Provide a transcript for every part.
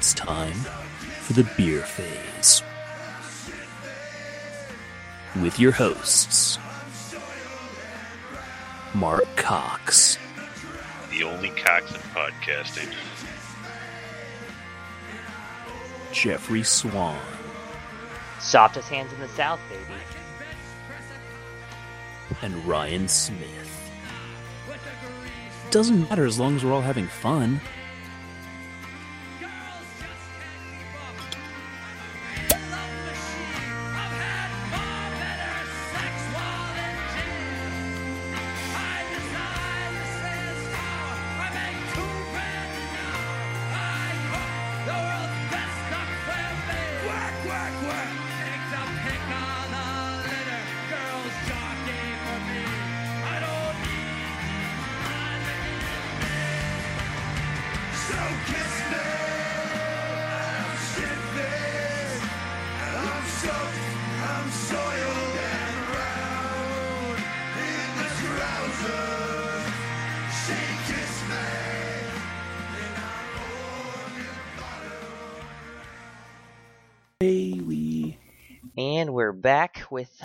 it's time for the beer phase. With your hosts, Mark Cox, The only Cox in podcasting. Jeffrey Swan, Softest hands in the South, baby. and Ryan Smith. Doesn't matter as long as we're all having fun.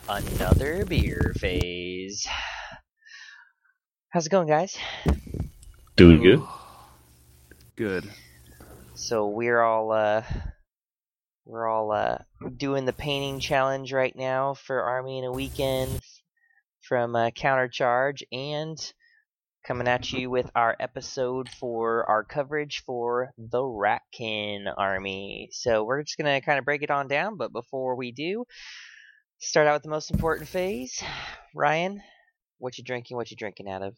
Another beer phase. How's it going, guys? Doing good. Good. So we're all uh we're all uh doing the painting challenge right now for Army in a Weekend from uh, Countercharge and coming at you with our episode for our coverage for the Ratkin Army. So we're just gonna kind of break it on down, but before we do, start out with the most important phase. Ryan, what you drinking? What you drinking out of?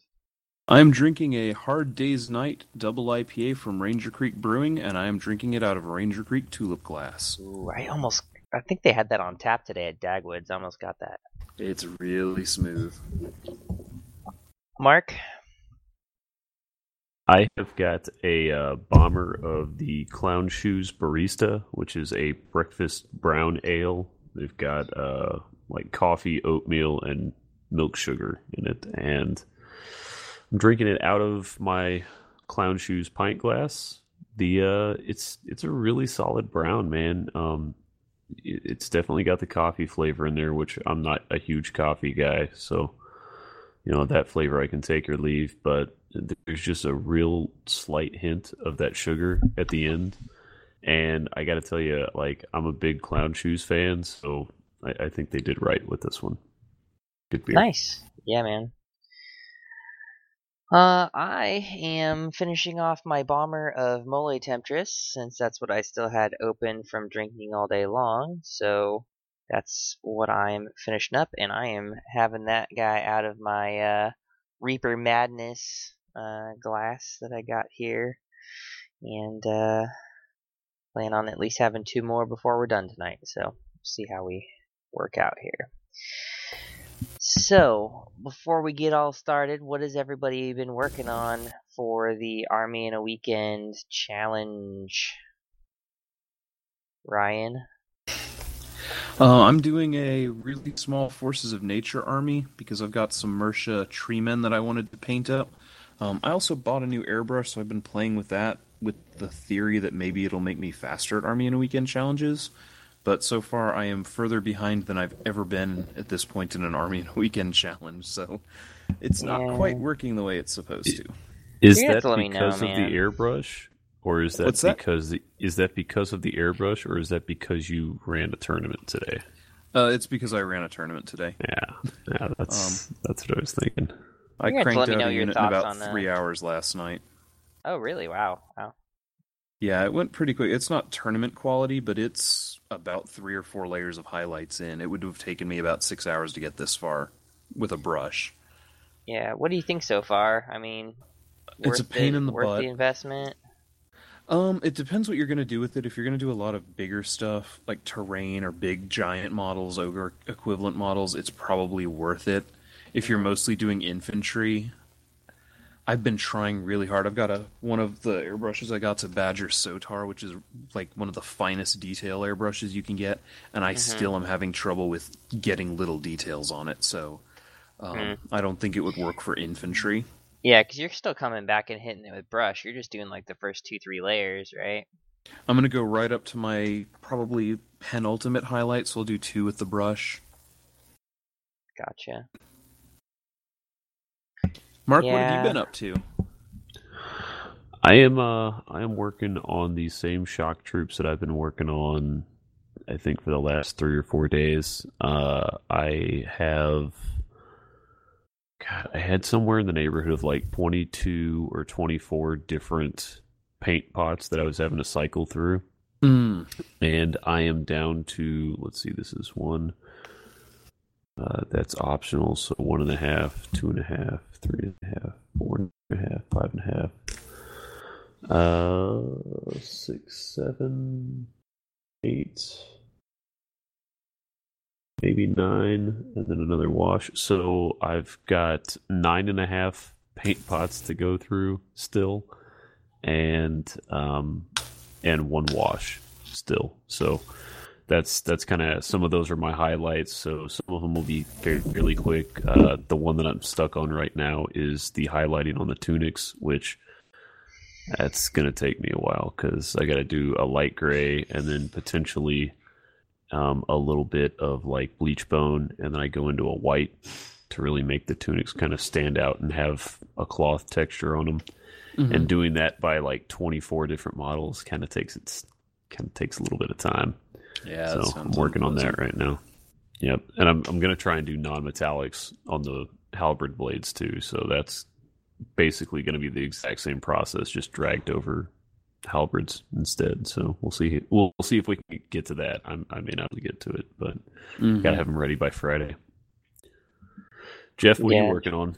I'm drinking a Hard Day's Night double IPA from Ranger Creek Brewing, and I am drinking it out of a Ranger Creek Tulip Glass. Ooh, I almost I think they had that on tap today at Dagwoods. I almost got that. It's really smooth. Mark, I have got a uh, bomber of the Clown Shoes Barista, which is a breakfast brown ale. They've got uh, like coffee, oatmeal, and milk sugar in it, and I'm drinking it out of my Clown Shoes pint glass. The uh, it's it's a really solid brown, man. Um, it- it's definitely got the coffee flavor in there, which I'm not a huge coffee guy, so you know that flavor I can take or leave, but there's just a real slight hint of that sugar at the end. And I got to tell you, like I'm a big Clown Shoes fan, so I, I think they did right with this one. Good beer. nice. Yeah, man. Uh, I am finishing off my bomber of Mole Temptress, since that's what I still had open from drinking all day long. So that's what I'm finishing up, and I am having that guy out of my uh, Reaper Madness uh, glass that I got here, and uh, plan on at least having two more before we're done tonight. So see how we work out here. So, before we get all started, what has everybody been working on for the Army in a Weekend challenge? Ryan? Uh, I'm doing a really small Forces of Nature army because I've got some Mersha tree men that I wanted to paint up. Um, I also bought a new airbrush, so I've been playing with that with the theory that maybe it'll make me faster at Army in a Weekend challenges. But so far, I am further behind than I've ever been at this point in an Army in a Weekend challenge, so it's not Yeah. quite working the way it's supposed to. Is You're that to let me know, because of the airbrush, or is that What's that? because the, is that because of the airbrush, or is that because you ran a tournament today? Uh, it's because I ran a tournament today. Yeah, yeah, that's that's what I was thinking. I You're gonna have to cranked let out a unit in about three hours last night. Oh, really? Wow. Wow. Yeah, it went pretty quick. It's not tournament quality, but it's about three or four layers of highlights in. It would have taken me about six hours to get this far with a brush. Yeah, what do you think so far? I mean, It's a pain the, in the worth butt. the investment. Um, it depends what you're going to do with it. If you're going to do a lot of bigger stuff like terrain or big giant models, ogre equivalent models, it's probably worth it. If you're mostly doing infantry, I've been trying really hard. I've got a one of the airbrushes I got's a Badger Sotar, which is like one of the finest detail airbrushes you can get, and I still am having trouble with getting little details on it. So um, I don't think it would work for infantry. Yeah, because you're still coming back and hitting it with brush. You're just doing like the first two, three layers, right? I'm gonna go right up to my probably penultimate highlight, so I'll do two with the brush. Gotcha. Mark, what have you been up to? I am uh I am working on the same shock troops that I've been working on I think for the last 3 or 4 days. Uh I have God, I had somewhere in the neighborhood of like 22 or 24 different paint pots that I was having to cycle through Mm. and I am down to let's see this is one uh, that's optional. So one and a half two and a half three and a half four and a half five and a half. Uh six seven eight maybe nine and then another wash. So i've got nine and a half paint pots to go through still and um and one wash still. So that's that's kind of some of those are my highlights so some of them will be fairly, quick uh the one that i'm stuck on right now is the highlighting on the tunics which that's gonna take me a while because I got to do a light gray and then potentially um, a little bit of like bleach bone, and then I go into a white to really make the tunics kind of stand out and have a cloth texture on them. Mhm. And doing that by like 24 different models kind of takes it's kind of takes a little bit of time. Yeah, so I'm working on that right now. Yep, and I'm I'm gonna try and do non-metallics on the halberd blades too. So that's basically going to be the exact same process, just dragged over halberds instead. So we'll see. We'll, we'll see if we can get to that. I'm, I may not be able to get to it, but Mhm. gotta have them ready by Friday. Jeff, what are you working on?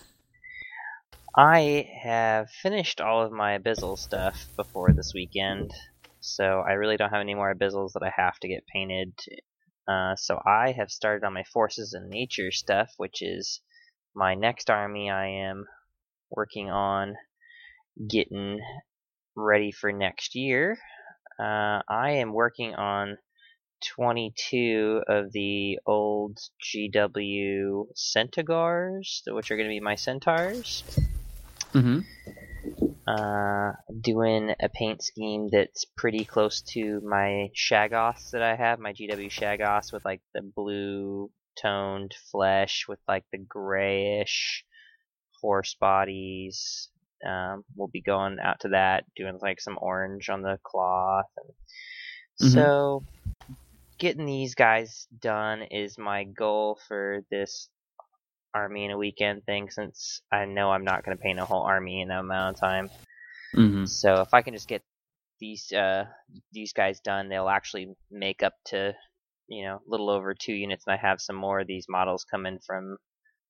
I have finished all of my Abyssal stuff before this weekend, so I really don't have any more Abyssals that I have to get painted. Uh, so I have started on my Forces and Nature stuff, which is my next army I am working on getting ready for next year. Uh, I am working on 22 of the old GW Centaurs, which are going to be my centaurs Mhm. Uh, doing a paint scheme that's pretty close to my Shagoths that I have, my GW Shagoths with like the blue toned flesh with like the grayish horse bodies. Um, we'll be going out to that, doing like some orange on the cloth. And Mhm. So, getting these guys done is my goal for this army in a weekend thing since I know I'm not going to paint a whole army in that amount of time. Mhm. So if I can just get these uh these guys done, they'll actually make up to you know a little over two units, and I have some more of these models coming from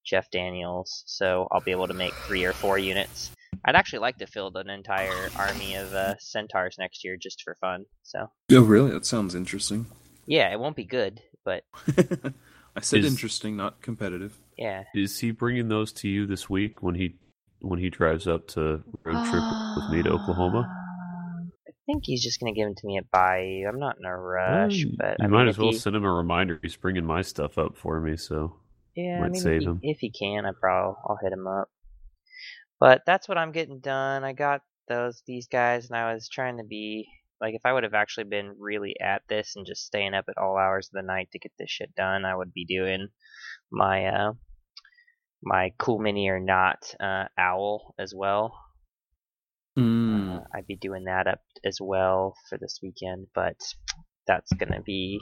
Jeff Daniels, so I'll be able to make three or four units. I'd actually like to field an entire army of uh, centaurs next year just for fun. So Oh, really? That sounds interesting. yeah, it won't be good, but I said Is- interesting, not competitive. yeah. Is he bringing those to you this week when he when he drives up to road trip with me to uh, Oklahoma? I think he's just gonna give them to me at Bayou. I'm not in a rush, Well, but you I might mean, as well he- send him a reminder. He's bringing my stuff up for me, so Yeah, I Might mean, save if, he, him. if he can, I probably I'll hit him up. But that's what I'm getting done. I got those these guys, and I was trying to be like, if I would have actually been really at this and just staying up at all hours of the night to get this shit done, I would be doing my uh my cool mini or not uh, owl as well. Mm. Uh, I'd be doing that up as well for this weekend, but that's gonna be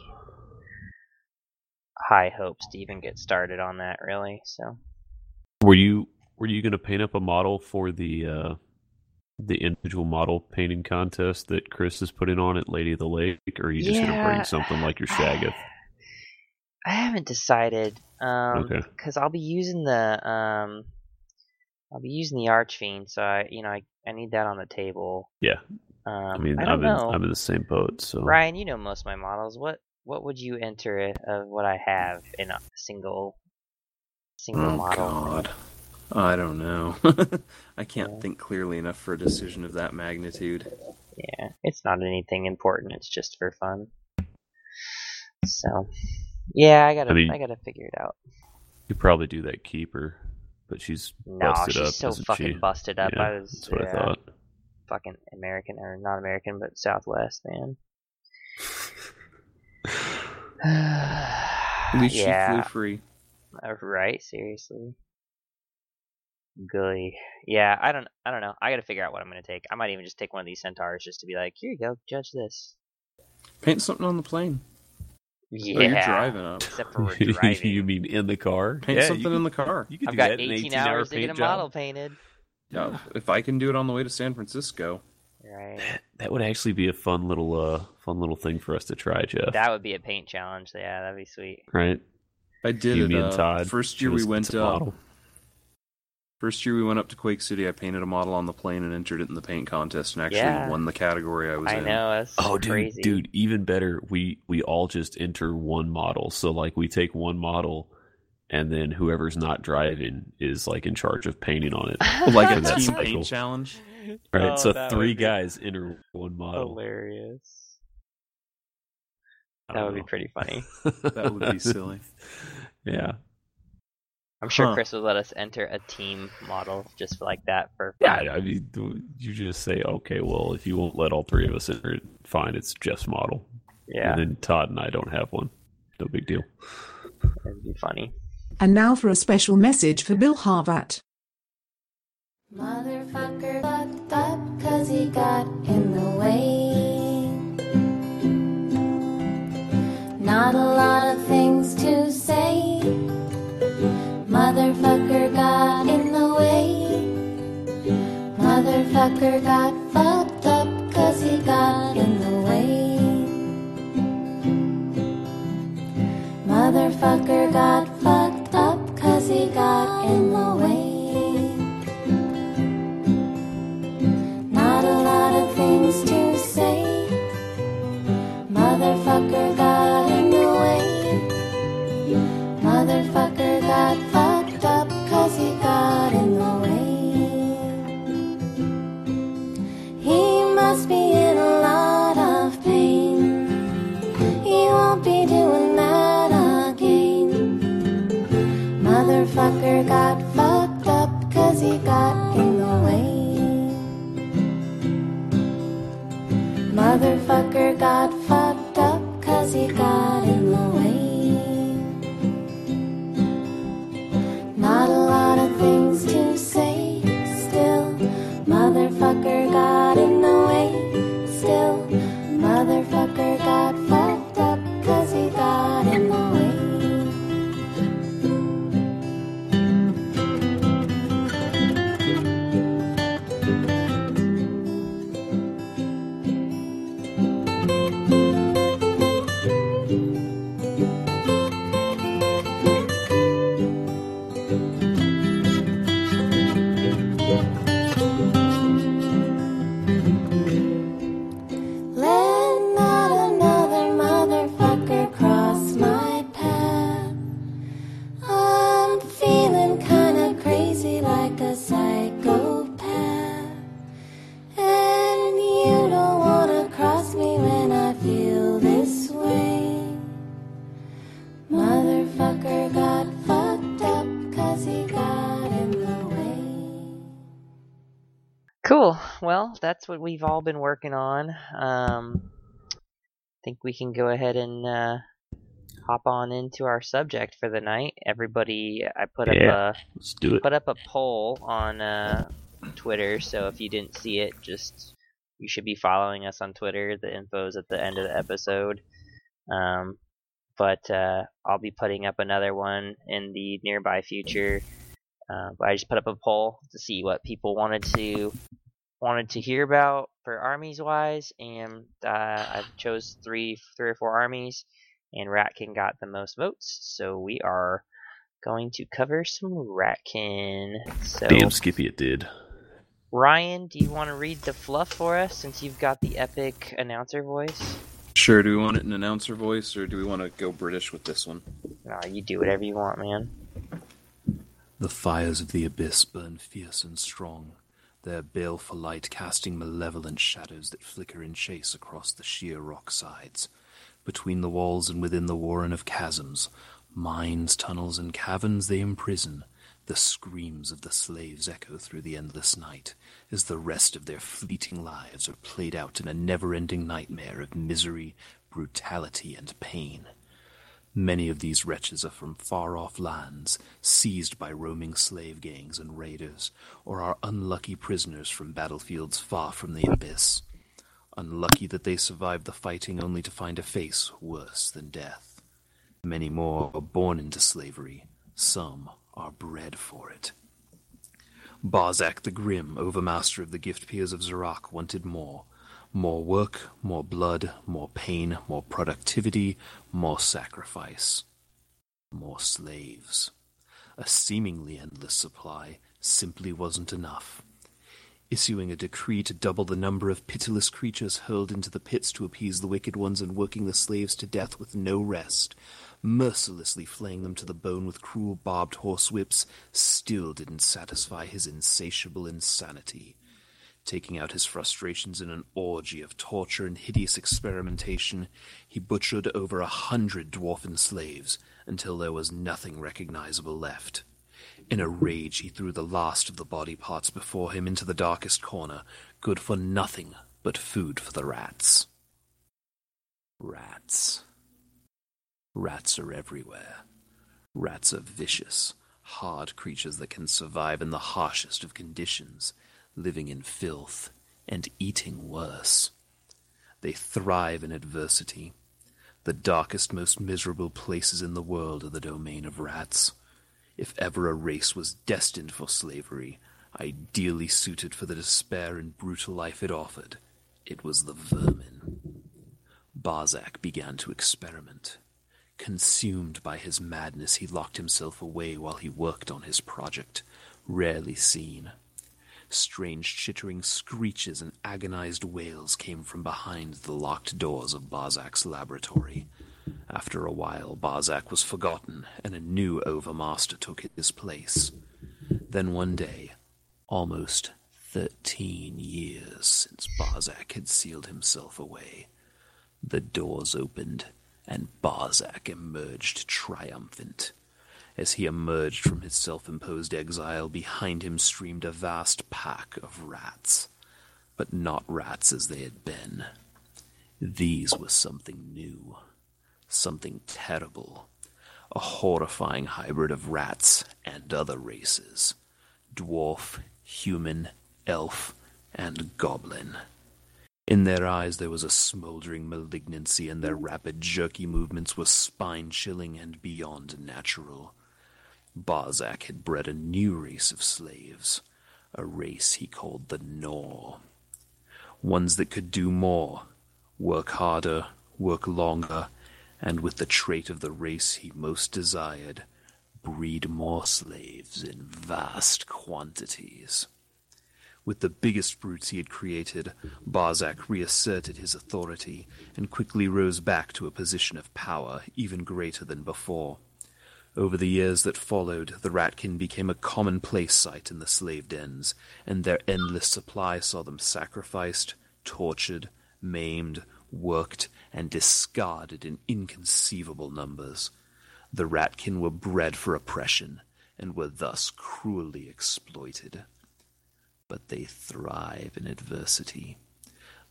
high hopes to even get started on that, really. So. Were you were you going to paint up a model for the uh, the individual model painting contest that Chris is putting on at Lady of the Lake, or are you just going to bring something like your Shagath? I haven't decided. Um, Okay. because I'll be using the um, I'll be using the Archfiend, so I, you know, I, I need that on the table. Yeah, Um, I mean, I I'm in. I'm in the same boat. So Ryan, you know most of my models. What what would you enter of what I have in a single single Oh model? God, I don't know. I can't Yeah. think clearly enough for a decision of that magnitude. Yeah, it's not anything important. It's just for fun. So, yeah, I gotta I mean- I gotta figure it out. you probably do that keeper, but she's No, busted she's up, so isn't fucking she? busted up. Yeah, I was that's what yeah. I thought. fucking American or not American, but Southwest, man. At least yeah, she flew free. uh, right. Seriously. Golly. Yeah, I don't. I don't know. I got to figure out what I'm gonna take. I might even just take one of these centaurs just to be like, here you go, judge this. Paint something on the plane. Yeah. Oh, you're driving up. Except for we're driving. you mean in the car? Paint Yeah, something you in the car. You could I've do got that in 18 hour hours to get a job. model painted. Yeah, if I can do it on the way to San Francisco. Right. That would actually be a fun little uh fun little thing for us to try, Jeff. That would be a paint challenge. Yeah, that'd be sweet. right? I did You, it. me, and uh, Todd. First year we went a up. model. First year we went up to Quake City. I painted a model on the plane and entered it in the paint contest, and actually Yeah. won the category I was I in. I know. That's Oh, dude, crazy. dude, even better. We we all just enter one model. So like we take one model, and then whoever's not driving is like in charge of painting on it. like a team cycle. paint challenge. Right. Oh, so three guys enter one model. Hilarious. That don't would be pretty funny. That would be silly. yeah. I'm sure Huh. Chris would let us enter a team model just like that for Yeah. I mean, you just say, okay, well, if you won't let all three of us enter it, fine, it's Jeff's model. Yeah, And then Todd and I don't have one. No big deal. it'd be funny. And now for a special message for Bill Harvat. Motherfucker fucked up cause he got in the way. Not a lot of things to say. Motherfucker got in the way. Motherfucker got fucked up cause he got in the way. Motherfucker got fucked up cause he got in the way. Not a lot of things to say. Motherfucker got got in the way. Motherfucker got fucked up cause he got in the way. Not a lot of things to say still. Motherfucker That's what we've all been working on. Um, I think we can go ahead and uh, hop on into our subject for the night. Everybody, I put Yeah. up a Let's do it. put up a poll on uh, Twitter. So if you didn't see it, just you should be following us on Twitter. The info's at the end of the episode. Um, but uh, I'll be putting up another one in the nearby future. Uh, but I just put up a poll to see what people wanted to wanted to hear about for armies wise, and uh, I chose three three or four armies, and Ratkin got the most votes. So we are going to cover some Ratkin. So Damn, Skippy, it did. Ryan, do you want to read the fluff for us since you've got the epic announcer voice? Sure. Do we want it in announcer voice, or do we want to go British with this one? No, you do whatever you want, man. The fires of the abyss burn fierce and strong, their baleful light casting malevolent shadows that flicker and chase across the sheer rock sides. Between the walls and within the warren of chasms, mines, tunnels, and caverns they imprison, The screams of the slaves echo through the endless night as the rest of their fleeting lives are played out in a never ending nightmare of misery, brutality, and pain. Many of these wretches are from far off lands, seized by roaming slave gangs and raiders, or are unlucky prisoners from battlefields far from the abyss. Unlucky that they survived the fighting only to find a face worse than death. Many more are born into slavery, some are bred for it. Barzak the Grim, overmaster of the gift peers of Zarak, wanted more. More work, more blood, more pain, more productivity, more sacrifice. More slaves. A seemingly endless supply simply wasn't enough. Issuing a decree to double the number of pitiless creatures hurled into the pits to appease the wicked ones and working the slaves to death with no rest, mercilessly flaying them to the bone with cruel barbed horsewhips, still didn't satisfy his insatiable insanity. Taking out his frustrations in an orgy of torture and hideous experimentation, he butchered over a hundred dwarfen slaves until there was nothing recognizable left. In a rage, he threw the last of the body parts before him into the darkest corner, good for nothing but food for the rats. Rats. Rats are everywhere. Rats are vicious, hard creatures that can survive in the harshest of conditions, living in filth and eating worse. They thrive in adversity. The darkest, most miserable places in the world are the domain of rats. If ever a race was destined for slavery, ideally suited for the despair and brutal life it offered, it was the vermin. Barzak began to experiment. Consumed by his madness, he locked himself away while he worked on his project, rarely seen. Strange chittering screeches and agonized wails came from behind the locked doors of Barzak's laboratory. After a while, Barzak was forgotten, and a new overmaster took his place. Then one day, almost thirteen years since Barzak had sealed himself away, the doors opened, and Barzak emerged triumphant. As he emerged from his self-imposed exile, behind him streamed a vast pack of rats. But not rats as they had been. These were something new. Something terrible. A horrifying hybrid of rats and other races. Dwarf, human, elf, and goblin. In their eyes there was a smoldering malignancy, and their rapid, jerky movements were spine-chilling and beyond natural. Barzak had bred a new race of slaves, a race he called the Nor. Ones that could do more, work harder, work longer, and with the trait of the race he most desired, breed more slaves in vast quantities. With the biggest brutes he had created, Barzak reasserted his authority and quickly rose back to a position of power even greater than before. Over the years that followed, the Ratkin became a commonplace sight in the slave dens, and their endless supply saw them sacrificed, tortured, maimed, worked, and discarded in inconceivable numbers. The Ratkin were bred for oppression, and were thus cruelly exploited. But they thrive in adversity.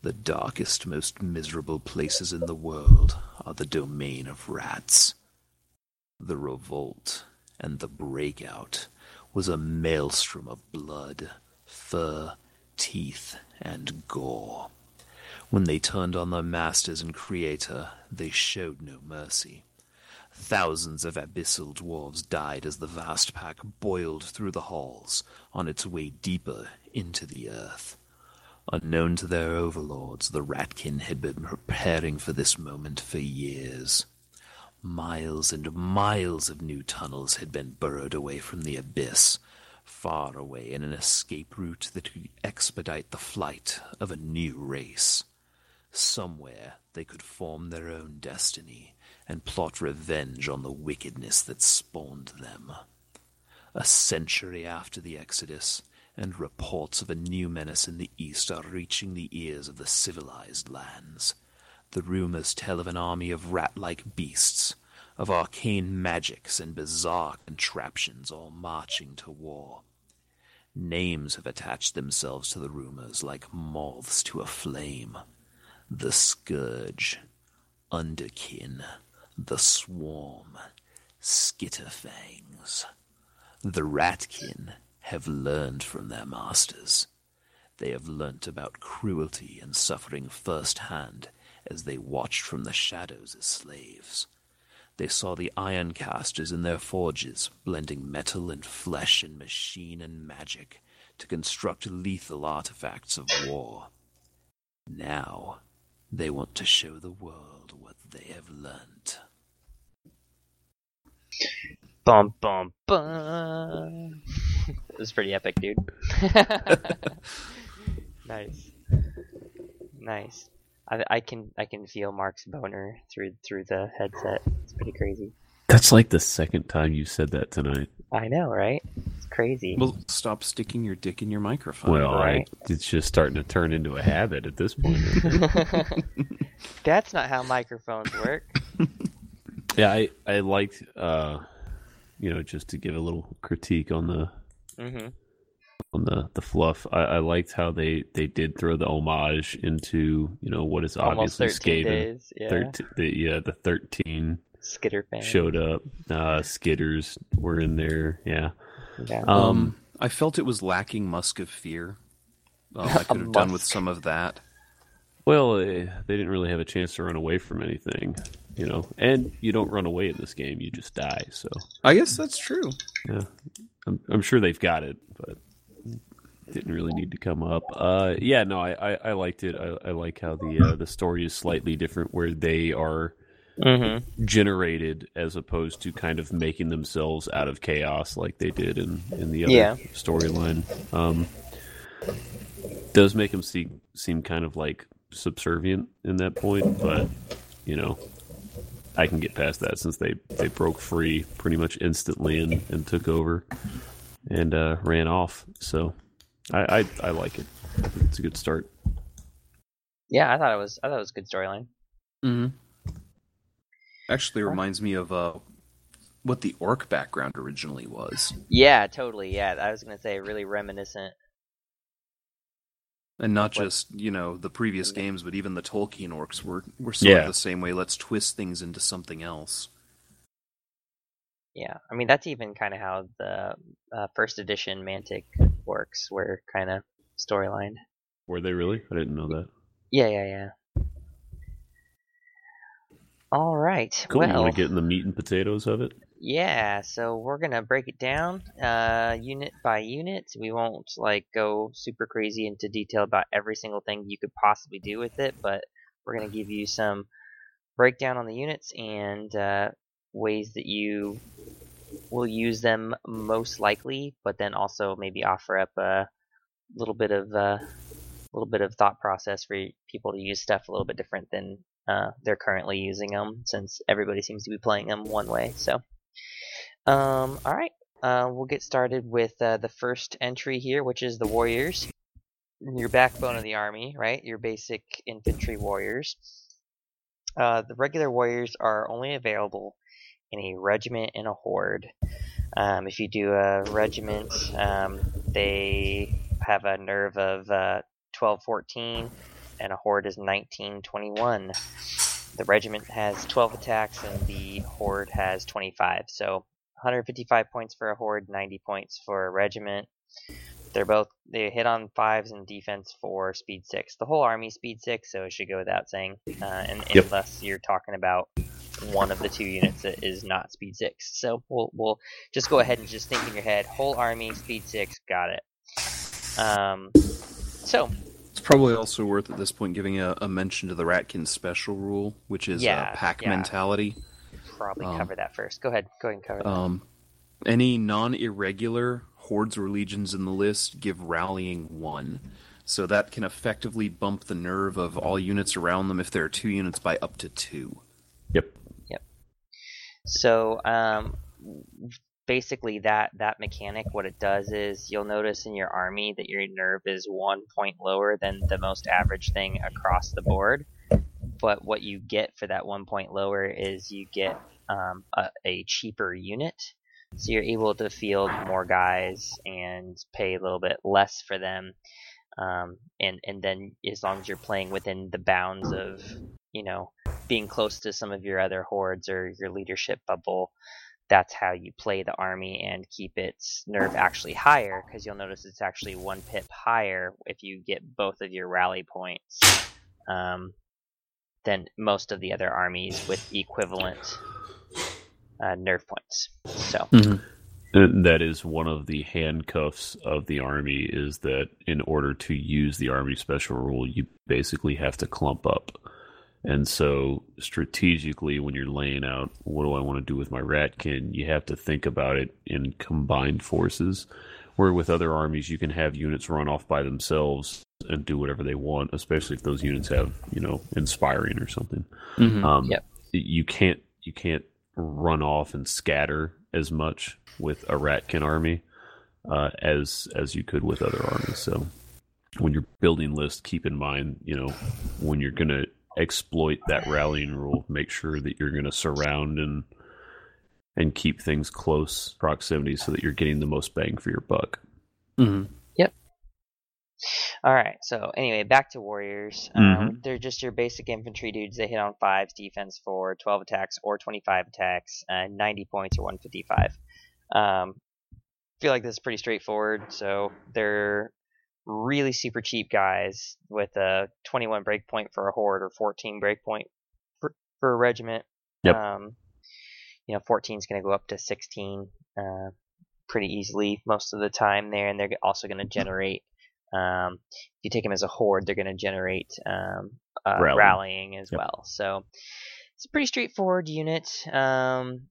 The darkest, most miserable places in the world are the domain of rats. The revolt and the breakout was a maelstrom of blood, fur, teeth, and gore. When they turned on their masters and creator, they showed no mercy. Thousands of abyssal dwarves died as the vast pack boiled through the halls on its way deeper into the earth. Unknown to their overlords, the Ratkin had been preparing for this moment for years. Miles and miles of new tunnels had been burrowed away from the abyss, far away in an escape route that could expedite the flight of a new race. Somewhere they could form their own destiny and plot revenge on the wickedness that spawned them. A century after the Exodus, and reports of a new menace in the east are reaching the ears of the civilized lands. The rumors tell of an army of rat-like beasts, of arcane magics and bizarre contraptions all marching to war. Names have attached themselves to the rumors like moths to a flame. The Scourge, Underkin, the Swarm, Skitterfangs. The Ratkin have learned from their masters. They have learnt about cruelty and suffering firsthand as they watched from the shadows as slaves. They saw the iron casters in their forges, blending metal and flesh and machine and magic to construct lethal artifacts of war. Now, they want to show the world what they have learnt. Bum bum bum. it was pretty epic, dude. nice, nice. I, I can I can feel Mark's boner through through the headset. It's pretty crazy. That's like the second time you said that tonight. I know, right? It's crazy. Well, stop sticking your dick in your microphone. Well, right. I, it's just starting to turn into a habit at this point. That's not how microphones work. yeah, I I liked, uh, you know, just to give a little critique on the hmm on the the fluff. I, I liked how they they did throw the homage into you know what is Almost obviously thirteen Skaven. Yeah. Thirte- the, yeah, the thirteen Skitter fan. showed up. Uh, Skitters were in there. Yeah. Yeah. Um, Um, I felt it was lacking Musk of Fear. Um, I could have done with some of that. Well, eh, they didn't really have a chance to run away from anything, you know. And you don't run away in this game; you just die. So, I guess that's true. yeah, I'm, I'm sure they've got it, but didn't really need to come up. Uh, yeah, no, I, I, I liked it. I, I like how the uh, the story is slightly different, where they are mm-hmm. generated as opposed to kind of making themselves out of chaos like they did in, in the other Yeah. storyline. Um, does make them seem seem kind of like subservient in that point, but you know, I can get past that since they they broke free pretty much instantly and, and took over and uh, ran off. So I, I I like it. It's a good start. Yeah, I thought it was. I thought it was a good storyline. Mm-hmm. Actually, reminds me of uh, what the orc background originally was, Yeah, totally. Yeah, I was gonna say really reminiscent. and not What- just you know the previous games, but even the Tolkien orcs were were sort Yeah. of the same way. Let's twist things into something else. Yeah, I mean that's even kind of how the uh, first edition Mantic works, were kind of storyline. Were they really? I didn't know that. Yeah, yeah, yeah. All right. Cool. you Well, want to get in the meat and potatoes of it? yeah. So we're gonna break it down, uh, unit by unit. We won't like go super crazy into detail about every single thing you could possibly do with it, but we're gonna give you some breakdown on the units and uh, ways that you will use them most likely, but then also maybe offer up a little bit of a little bit of thought process for people to use stuff a little bit different than uh, they're currently using them, since everybody seems to be playing them one way. So, um, all right, uh, we'll get started with uh, the first entry here, which is the warriors. Your backbone of the army, right? Your basic infantry warriors. Uh, the regular warriors are only available in a regiment and a horde. Um, if you do a regiment, um, they have a nerve of uh, 12 14, and a horde is 19 21. The regiment has 12 attacks, and the horde has 25. So 155 points for a horde, 90 points for a regiment. They're both they hit on fives and defense for speed six. The whole army speed six, so it should go without saying. Uh, and Yep. unless you're talking about one of the two units that is not speed six, so we'll we'll just go ahead and just think in your head, whole army speed six, got it. Um, so It's probably also worth at this point giving a, a mention to the Ratkin special rule, which is Yeah, uh, pack yeah. mentality. probably Um, cover that first. Go ahead, go ahead and cover that. Um, any non-irregular hordes or legions in the list give rallying one, so that can effectively bump the nerve of all units around them if there are two units by up to two. Yep. So um, basically, that that mechanic, what it does is you'll notice in your army that your nerve is one point lower than the most average thing across the board. But what you get for that one point lower is you get um, a, a cheaper unit. So you're able to field more guys and pay a little bit less for them. Um, and and then as long as you're playing within the bounds of you know being close to some of your other hordes or your leadership bubble, that's how you play the army and keep its nerve actually higher. Because you'll notice it's actually one pip higher if you get both of your rally points um, than most of the other armies with equivalent uh, nerve points. So And that is one of the handcuffs of the army is that in order to use the army special rule, you basically have to clump up. And so strategically when you're laying out what do I want to do with my ratkin, you have to think about it in combined forces. Where with other armies you can have units run off by themselves and do whatever they want, especially if those units have, you know, inspiring or something. Mhm. Um, Yep. You can't you can't run off and scatter as much with a Ratkin army uh, as as you could with other armies. So when you're building lists, keep in mind, you know, when you're going to exploit that rallying rule, make sure that you're going to surround and and keep things close proximity so that you're getting the most bang for your buck. Mhm. All right. So anyway, back to warriors. Um, they're just your basic infantry dudes. They hit on fives, defense four, 12 attacks or 25 attacks, uh, 90 points or 155. Um, feel like this is pretty straightforward. So they're really super cheap guys with a 21 breakpoint for a horde or 14 breakpoint for, for a regiment. Yep. Um, you know, 14 is going to go up to 16 uh, pretty easily most of the time there, and they're also going to generate. Um, if you take them as a horde, they're going to generate um, uh, Rally. rallying as Yep. well. So it's a pretty straightforward unit. Um,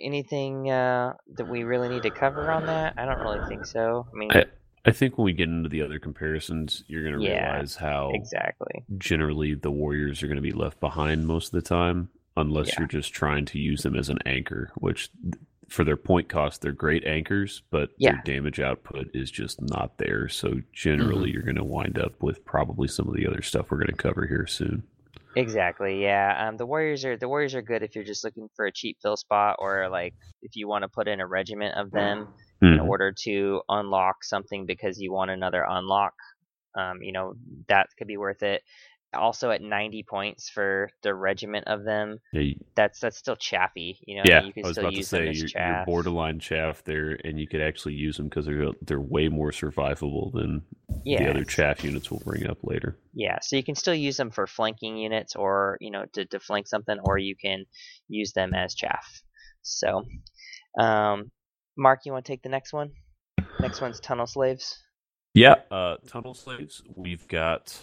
anything uh, that we really need to cover on that? I don't really think so. I mean, I, I think when we get into the other comparisons, you're going to Yeah, realize how exactly. generally the warriors are going to be left behind most of the time unless Yeah. you're just trying to use them as an anchor which for their point cost they're great anchors but Yeah. their damage output is just not there so generally you're going to wind up with probably some of the other stuff we're going to cover here soon Exactly. Yeah. Um, the Warriors are the Warriors are good if you're just looking for a cheap fill spot, or like if you want to put in a regiment of them in Mhm. order to unlock something because you want another unlock. Um, you know that could be worth it. Also at 90 points for the regiment of them, Yeah, you- that's that's still chaffy. You know, yeah, you can I was still about to say them as you're, you're borderline chaff there, and you could actually use them because they're they're way more survivable than yeah, the other chaff units we'll bring up later. Yeah, so you can still use them for flanking units or, you know, to, to flank something, or you can use them as chaff. So, um, Mark, you want to take the next one? Next one's Tunnel Slaves. Yeah, uh, tunnel slaves. We've got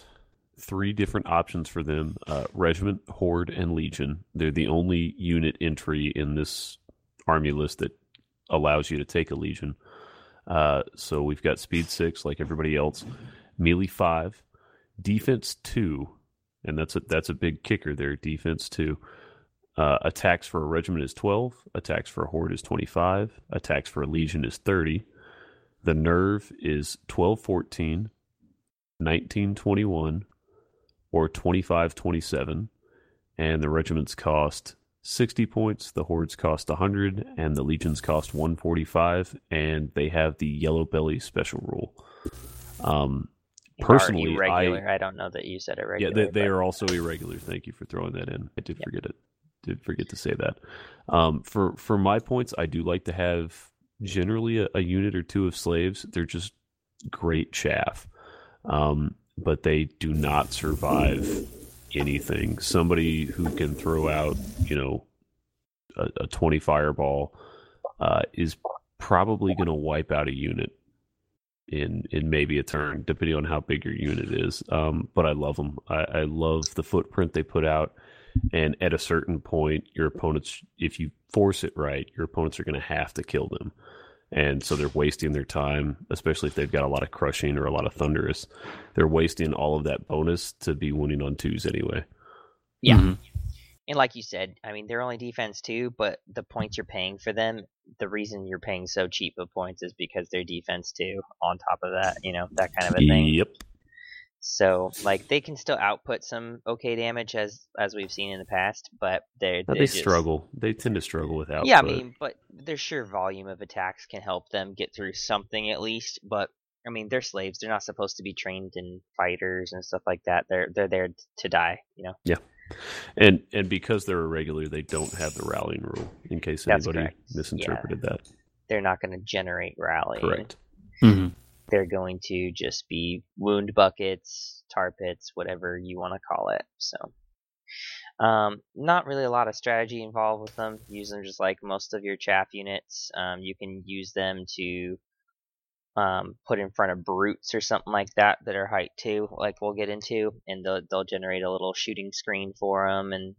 three different options for them: uh, regiment, horde, and legion. They're the only unit entry in this army list that allows you to take a legion. Uh, so we've got speed six, like everybody else, melee five, defense two, and that's a that's a big kicker there. Defense two. Uh, attacks for a regiment is 12. Attacks for a horde is 25. Attacks for a legion is 30. The nerve is 1214, 1921, or 2527. And the regiments cost 60 points, the hordes cost 100, and the legions cost 145. And they have the yellow belly special rule. Um, personally, irregular. I. I, don't know that you said Yeah, irregular. they, they but- are also irregular. Thank you for throwing that in. I did Yeah. forget it. Did forget to say that. Um, for for my points, I do like to have generally a, a unit or two of slaves. They're just great chaff, um, but they do not survive anything. Somebody who can throw out, you know, a, a twenty fireball uh, is probably going to wipe out a unit in in maybe a turn, depending on how big your unit is. Um, but I love them. I, I love the footprint they put out. And at a certain point, your opponents, if you force it right, your opponents are going to have to kill them. And so they're wasting their time, especially if they've got a lot of crushing or a lot of thunderous. They're wasting all of that bonus to be winning on twos anyway. Yeah. Mhm. And like you said, I mean, they're only defense too, but the points you're paying for them, the reason you're paying so cheap of points is because they're defense too, on top of that, you know, that kind of a thing. Yep. So like they can still output some okay damage as as we've seen in the past, but they're, they're they just- struggle. They tend to struggle with output. Yeah, I mean, but their sheer volume of attacks can help them get through something at least. But I mean, they're slaves. They're not supposed to be trained in fighters and stuff like that. They're they're there to die. You know. Yeah. And and because they're irregular, they don't have the rallying rule. In case That's anybody correct. misinterpreted that, They're not going to generate rally. correct. Mm-hmm. They're going to just be wound buckets, tar pits, whatever you want to call it. So. Um, not really a lot of strategy involved with them. Use them just like most of your chaff units. Um, you can use them to um, put in front of brutes or something like that that are height two, like we'll get into, and they'll they'll generate a little shooting screen for them, and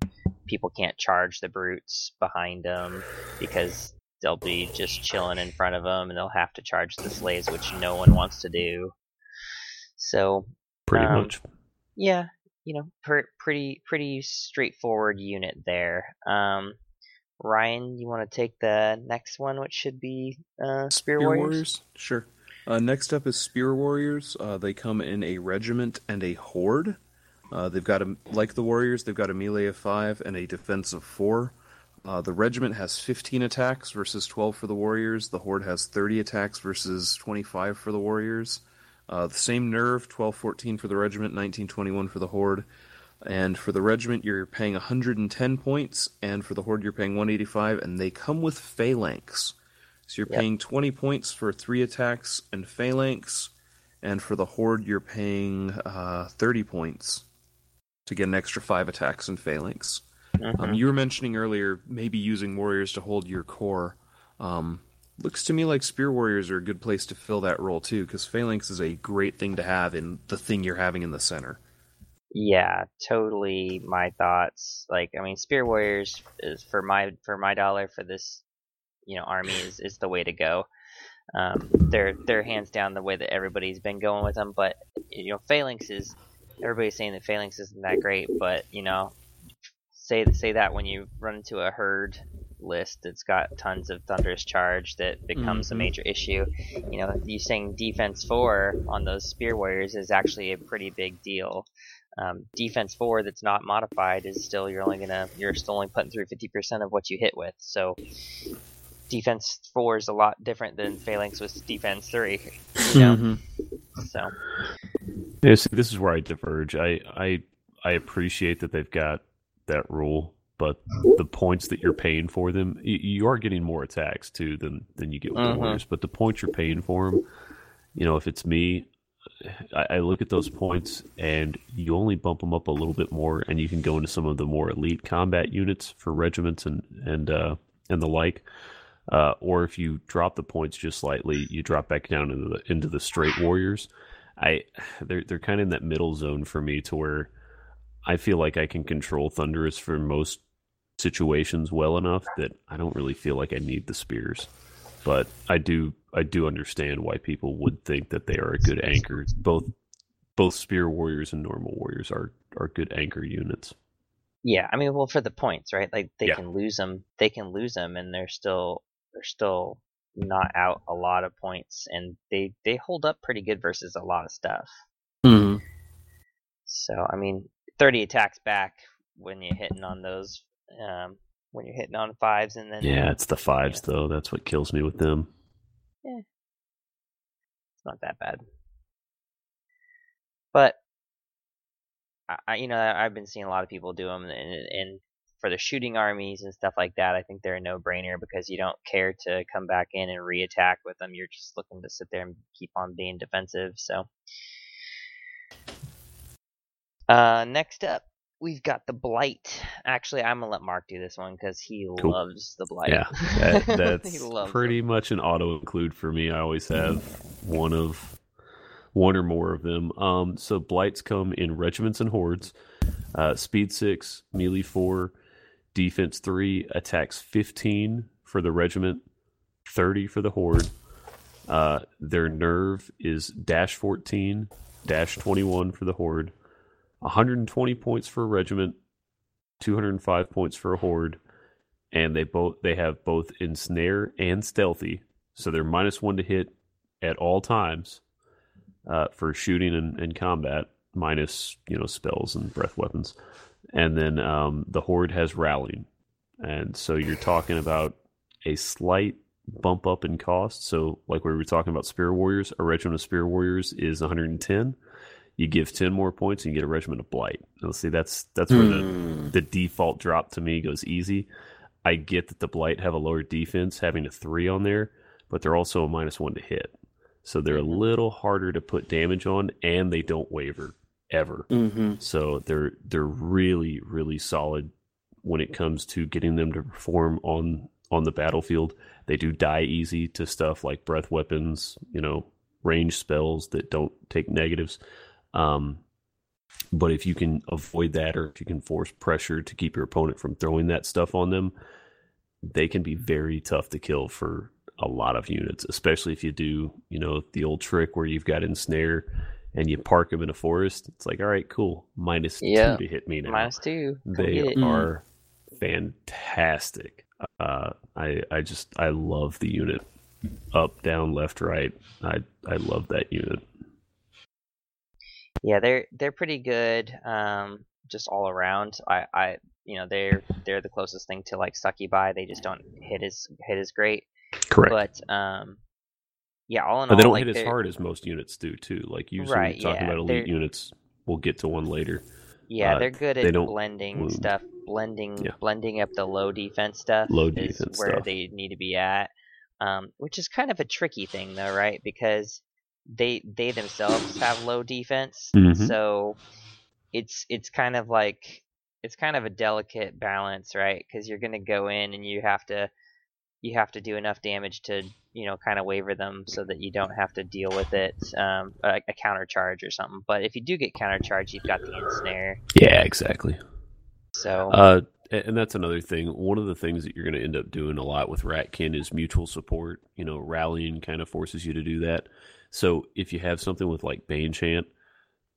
people can't charge the brutes behind them because they'll be just chilling in front of them, and they'll have to charge the slaves, which no one wants to do. So Pretty Um, much. yeah, you know, per- pretty pretty straightforward unit there. Um, Ryan, you want to take the next one, which should be uh, Spear, Warriors? Sure. Uh, next up is Spear Warriors. Uh, they come in a regiment and a horde. Uh, they've got a like the Warriors. They've got a melee of five and a defense of four. Uh, the regiment has 15 attacks versus 12 for the Warriors. The horde has 30 attacks versus 25 for the Warriors. Uh, the same nerve, 12-14 for the regiment, 19-21 for the horde. And for the regiment, you're paying 110 points, and for the horde, you're paying 185. And they come with phalanx. So you're Yep. paying 20 points for three attacks and phalanx, and for the horde you're paying uh, 30 points to get an extra five attacks and phalanx. Mhm. Um, you were mentioning earlier maybe using warriors to hold your core. Um, looks to me like spear warriors are a good place to fill that role too, because phalanx is a great thing to have in the thing you're having in the center. Yeah, totally. My thoughts. Like, I mean, Spear Warriors is for my for my dollar for this, you know, army is, is the way to go. Um, they're they're hands down the way that everybody's been going with them. But you know, Phalanx is everybody's saying that Phalanx isn't that great, but you know, say say that when you run into a herd list that's got tons of thunderous charge that becomes a Mhm. major issue. You know, you saying defense four on those spear warriors is actually a pretty big deal. Um, defense four that's not modified is still you're only gonna you're still only putting through fifty percent of what you hit with. So defense four is a lot different than phalanx with defense three. You know, Mm-hmm. so Yeah, see, this is where I diverge. I, I I appreciate that they've got that rule, but the points that you're paying for them, you, you are getting more attacks too than than you get with Mhm. the warriors. But the points you're paying for them, you know, if it's me, I, I look at those points and you only bump them up a little bit more, and you can go into some of the more elite combat units for regiments and and uh, and the like. Uh, or if you drop the points just slightly, you drop back down into the into the straight warriors. I they're they're kind of in that middle zone for me to where I feel like I can control Thunderous for most situations well enough that I don't really feel like I need the spears. But I do I do understand why people would think that they are a good anchor. Both both spear warriors and normal warriors are are good anchor units. yeah, I mean, well, for the points, right? Like they Yeah. can lose them, they can lose them, and they're still they're still not out a lot of points, and they they hold up pretty good versus a lot of stuff. Mm-hmm. So I mean, thirty attacks back when you're hitting on those, um, when you're hitting on fives, and then Yeah, it's the fives though. That's what kills me with them. Yeah it's not that bad. But I, you know, I've been seeing a lot of people do them, and, and for the shooting armies and stuff like that, I think they're a no-brainer because you don't care to come back in and re-attack with them. You're just looking to sit there and keep on being defensive. So, uh, next up, we've got the blight. Actually, I'm gonna let Mark do this one because he Cool. loves the blight. Yeah, that, that's pretty much an auto include for me. I always have one of one or more of them. Um, so blights come in regiments and hordes. Uh, speed six, melee four, defense three, attacks fifteen for the regiment, thirty for the horde. Uh, their nerve is dash fourteen, dash twenty one for the horde, one hundred and twenty points for a regiment, two hundred and five points for a horde and they both they have both ensnare and stealthy, so they're minus one to hit at all times uh, for shooting and, and combat. minus you know spells and breath weapons, and then um, the horde has rallying, and so you're talking about a slight bump up in cost. So like we were talking about spear warriors, a regiment of spear warriors is 110. You give 10 more points and you get a regiment of blight. Now see that's that's where the the default drop to me goes easy. I get that the blight have a lower defense, having a three on there, but they're also a minus one to hit. So they're a little harder to put damage on, and they don't waver ever. Mm-hmm. So they're they're really really solid when it comes to getting them to perform on on the battlefield. They do die easy to stuff like breath weapons, you know, range spells that don't take negatives. Um, but if you can avoid that, or if you can force pressure to keep your opponent from throwing that stuff on them, they can be very tough to kill for a lot of units, especially if you do, you know, the old trick where you've got ensnare and you park them in a forest. It's like, all right, cool, minus Yeah. two to hit me now. Minus two. Come they are fantastic. Uh, I I just I love the unit. Up, down, left, right. I I love that unit. Yeah, they're they're pretty good, um, just all around. I, I you know they're they're the closest thing to like succubi. They just don't hit as hit as great. Correct. But um, yeah, all in but all, they don't like, hit as hard as most units do too. Like usually Right, talking yeah, about elite units, we'll get to one later. Yeah, uh, they're good at blending wound. stuff, blending Yeah. blending up the low defense stuff. Low defense is where stuff. they need to be at, um, which is kind of a tricky thing though, right? Because they they themselves have low defense, Mhm. so it's it's kind of like it's kind of a delicate balance, right? Because you're gonna go in and you have to you have to do enough damage to you know kind of waver them so that you don't have to deal with it um, a, a counter charge or something. But if you do get counter charge, you've got the ensnare. Yeah, exactly. So Uh, and that's another thing. One of the things that you're going to end up doing a lot with Ratkin is mutual support. You know, rallying kind of forces you to do that. So if you have something with like Bane Chant,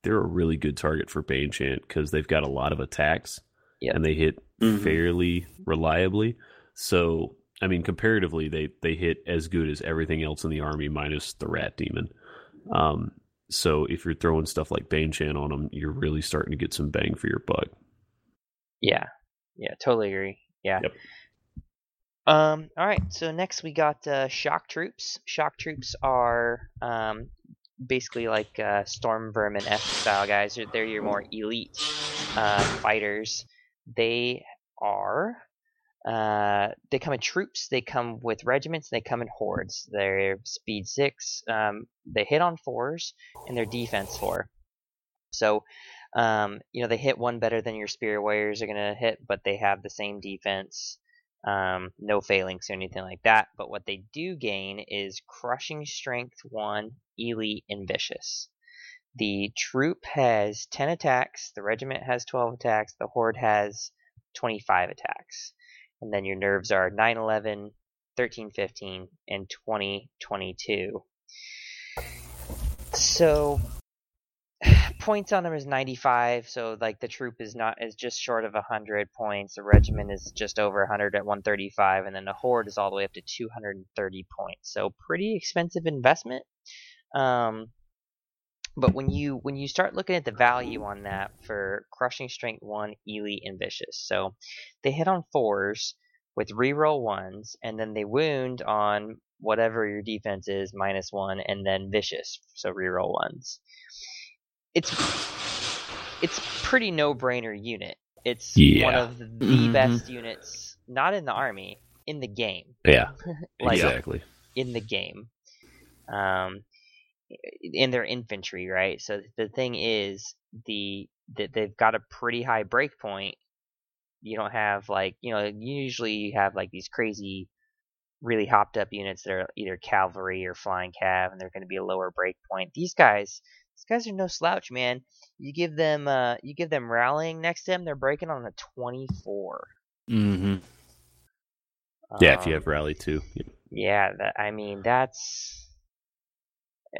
they're a really good target for Bane Chant because they've got a lot of attacks Yep. and they hit Mhm. fairly reliably. So I mean, comparatively, they they hit as good as everything else in the army minus the Rat Demon. Um, so if you're throwing stuff like Bane Chant on them, you're really starting to get some bang for your buck. Yeah, yeah, totally agree. Yeah. Yep. Um. All right. So next we got uh, shock troops. Shock troops are um, basically like uh, storm vermin F style guys. They're, they're your more elite uh, fighters. They are. Uh, they come in troops. They come with regiments. They come in hordes. They're speed six. Um, they hit on fours, and they're defense four. So um, you know, they hit one better than your spear warriors are gonna hit, but they have the same defense. Um, no failings or anything like that. But what they do gain is crushing strength one, elite, and vicious. The troop has 10 attacks, the regiment has 12 attacks, the horde has 25 attacks. And then your nerves are 9, 11, 13, 15, and 20, 22. So points on them is 95 so like the troop is not is just short of 100 points. The regiment is just over 100 at 135 and then the horde is all the way up to 230 points. So pretty expensive investment. Um but when you when you start looking at the value on that for crushing strength 1 elite and vicious so they hit on fours with reroll ones and then they wound on whatever your defense is minus one and then vicious so reroll ones it's it's pretty no brainer unit. It's one of the Mhm. best units, not in the army, in the game. Yeah, Like exactly. in the game. Um, in their infantry, right? So the thing is, the that they've got a pretty high break point. You don't have like you know usually you have like these crazy, really hopped up units that are either cavalry or flying cav, and they're going to be a lower break point. These guys, these guys are no slouch, man. You give them uh you give them rallying next to them, they're breaking on a twenty four. Mm-hmm. Yeah, if you have rally too. Yeah. Yeah, that, I mean that's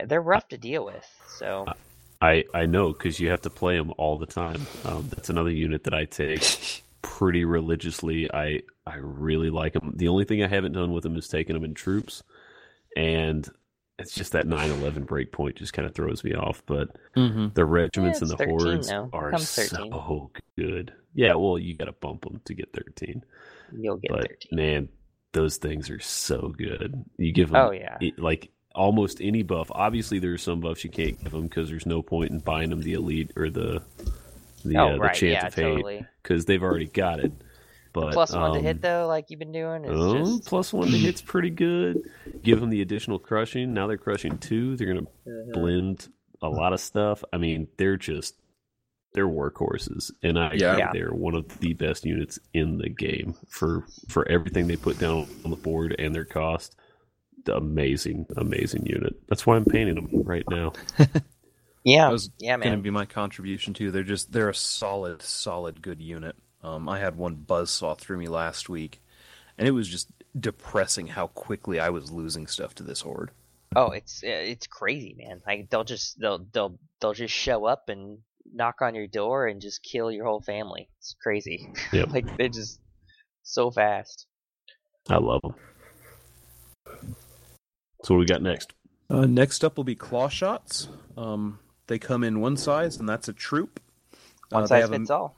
they're rough to deal with. So I I know because you have to play them all the time. Um, that's another unit that I take pretty religiously. I I really like them. The only thing I haven't done with them is taking them in troops, and it's just that 9-11 breakpoint just kind of throws me off. But Mm-hmm. the regiments Yeah, and the 13 hordes now. are so good. Yeah, well, you got to bump them to get 13. You'll get but 13. man, those things are so good. You give them Oh, yeah. it- like almost any buff. Obviously, there's some buffs you can't give them because there's no point in buying them the elite or the the, oh, uh, the right. chance Yeah, of hate totally. because they've already got it. But Plus one to um, hit, though, like you've been doing, is Oh, just. plus one to hit's pretty good. Give them the additional crushing. Now they're crushing two. They're gonna Mhm. blend a lot of stuff. I mean, they're just they're workhorses, and I Yeah. agree Yeah. they're one of the best units in the game for for everything they put down on the board and their cost. The amazing, amazing unit. That's why I'm painting them right now. Yeah, That was yeah, going to be my contribution too. They're just they're a solid, solid, good unit. Um, I had one buzzsaw through me last week, and it was just depressing how quickly I was losing stuff to this horde. Oh, it's uh, it's crazy, man. Like they'll just they'll they'll they'll just show up and knock on your door and just kill your whole family. It's crazy. Yep. like they're just so fast. I love them. So what we got next? Uh, next up will be claw shots. Um, they come in one size, and that's a troop. One Uh, size have a- fits all.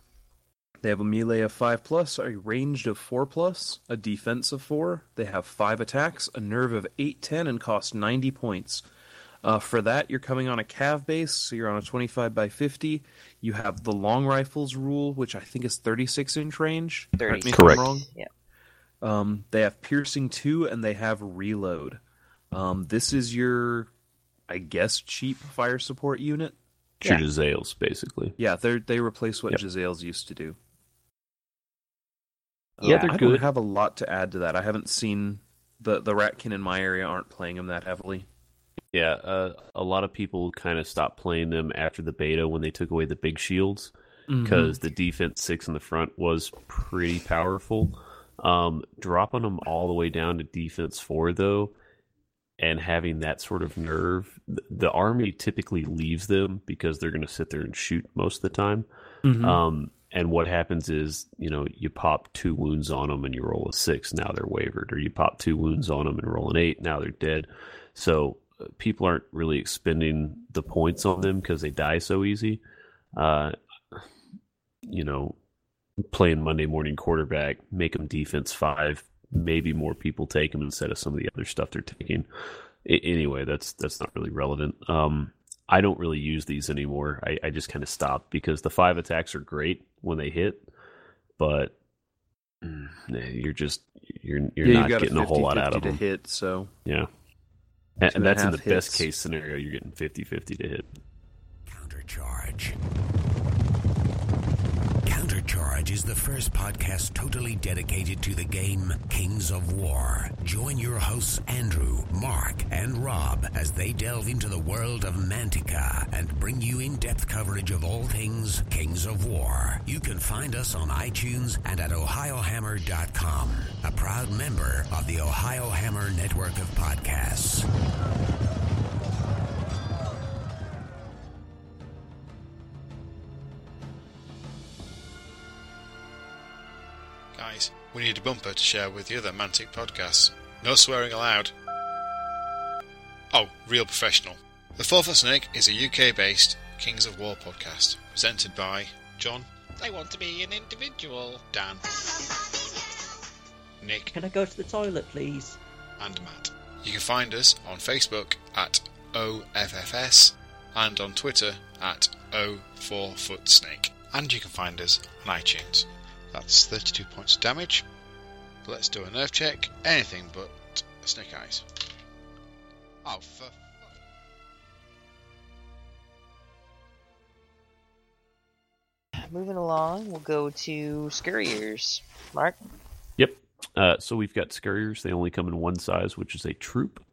They have a melee of 5 plus, a ranged of 4 plus, a defense of 4. They have 5 attacks, a nerve of 8, 10, and cost 90 points. Uh, for that, you're coming on a cav base, so you're on a 25 by 50. You have the long rifles rule, which I think is 36 inch range. Correct me if I'm Correct. wrong. Yeah. Um, they have piercing 2, and they have reload. Um, this is your, I guess, cheap fire support unit. Your Yeah. Jezzails, basically. Yeah, they they replace what Yep. Jezzails used to do. Yeah, they're I good. don't have a lot to add to that. I haven't seen the the Ratkin in my area aren't playing them that heavily. Yeah, uh, a lot of people kind of stopped playing them after the beta when they took away the big shields Mm-hmm. because the defense six in the front was pretty powerful. Um, dropping them all the way down to defense four though, and having that sort of nerve, th- the army typically leaves them because they're going to sit there and shoot most of the time. Mhm. Um, and what happens is, you know, you pop two wounds on them and you roll a six, now they're wavered, or you pop two wounds on them and roll an eight, now they're dead. So uh, people aren't really expending the points on them because they die so easy. Uh, you know, playing Monday morning quarterback, make them defense five. Maybe more people take them instead of some of the other stuff they're taking. I- anyway, that's that's not really relevant. Um, I don't really use these anymore. I, I just kind of stopped because the five attacks are great when they hit, but mm, you're just you're you're yeah, not you've got getting a, whole lot out of to them. hit. So Yeah, and, and and that's in the half best case scenario. You're getting 50-50 to hit. Countercharge. Countercharge is the first podcast totally dedicated to the game Kings of War. Join your hosts Andrew, Mark, and Rob as they delve into the world of Mantica and bring you in-depth coverage of all things Kings of War. You can find us on iTunes and at ohiohammer.com, a proud member of the Ohio Hammer network of podcasts. We need a bumper to share with the other Mantic podcasts. No swearing allowed. Oh, real professional. The Four Foot Snake is a UK based Kings of War podcast presented by John. They want to be an individual. Dan. Nick Can I go to the toilet, please? and Matt. You can find us on Facebook at OFFS and on Twitter at O4FootSnake. And you can find us on iTunes. That's 32 points of damage. Let's do a nerve check. Anything but snake eyes. Oh, for fuck. Moving along, we'll go to Scurriers. Mark? Yep. Uh, so we've got Scurriers. They only come in one size, which is a troop.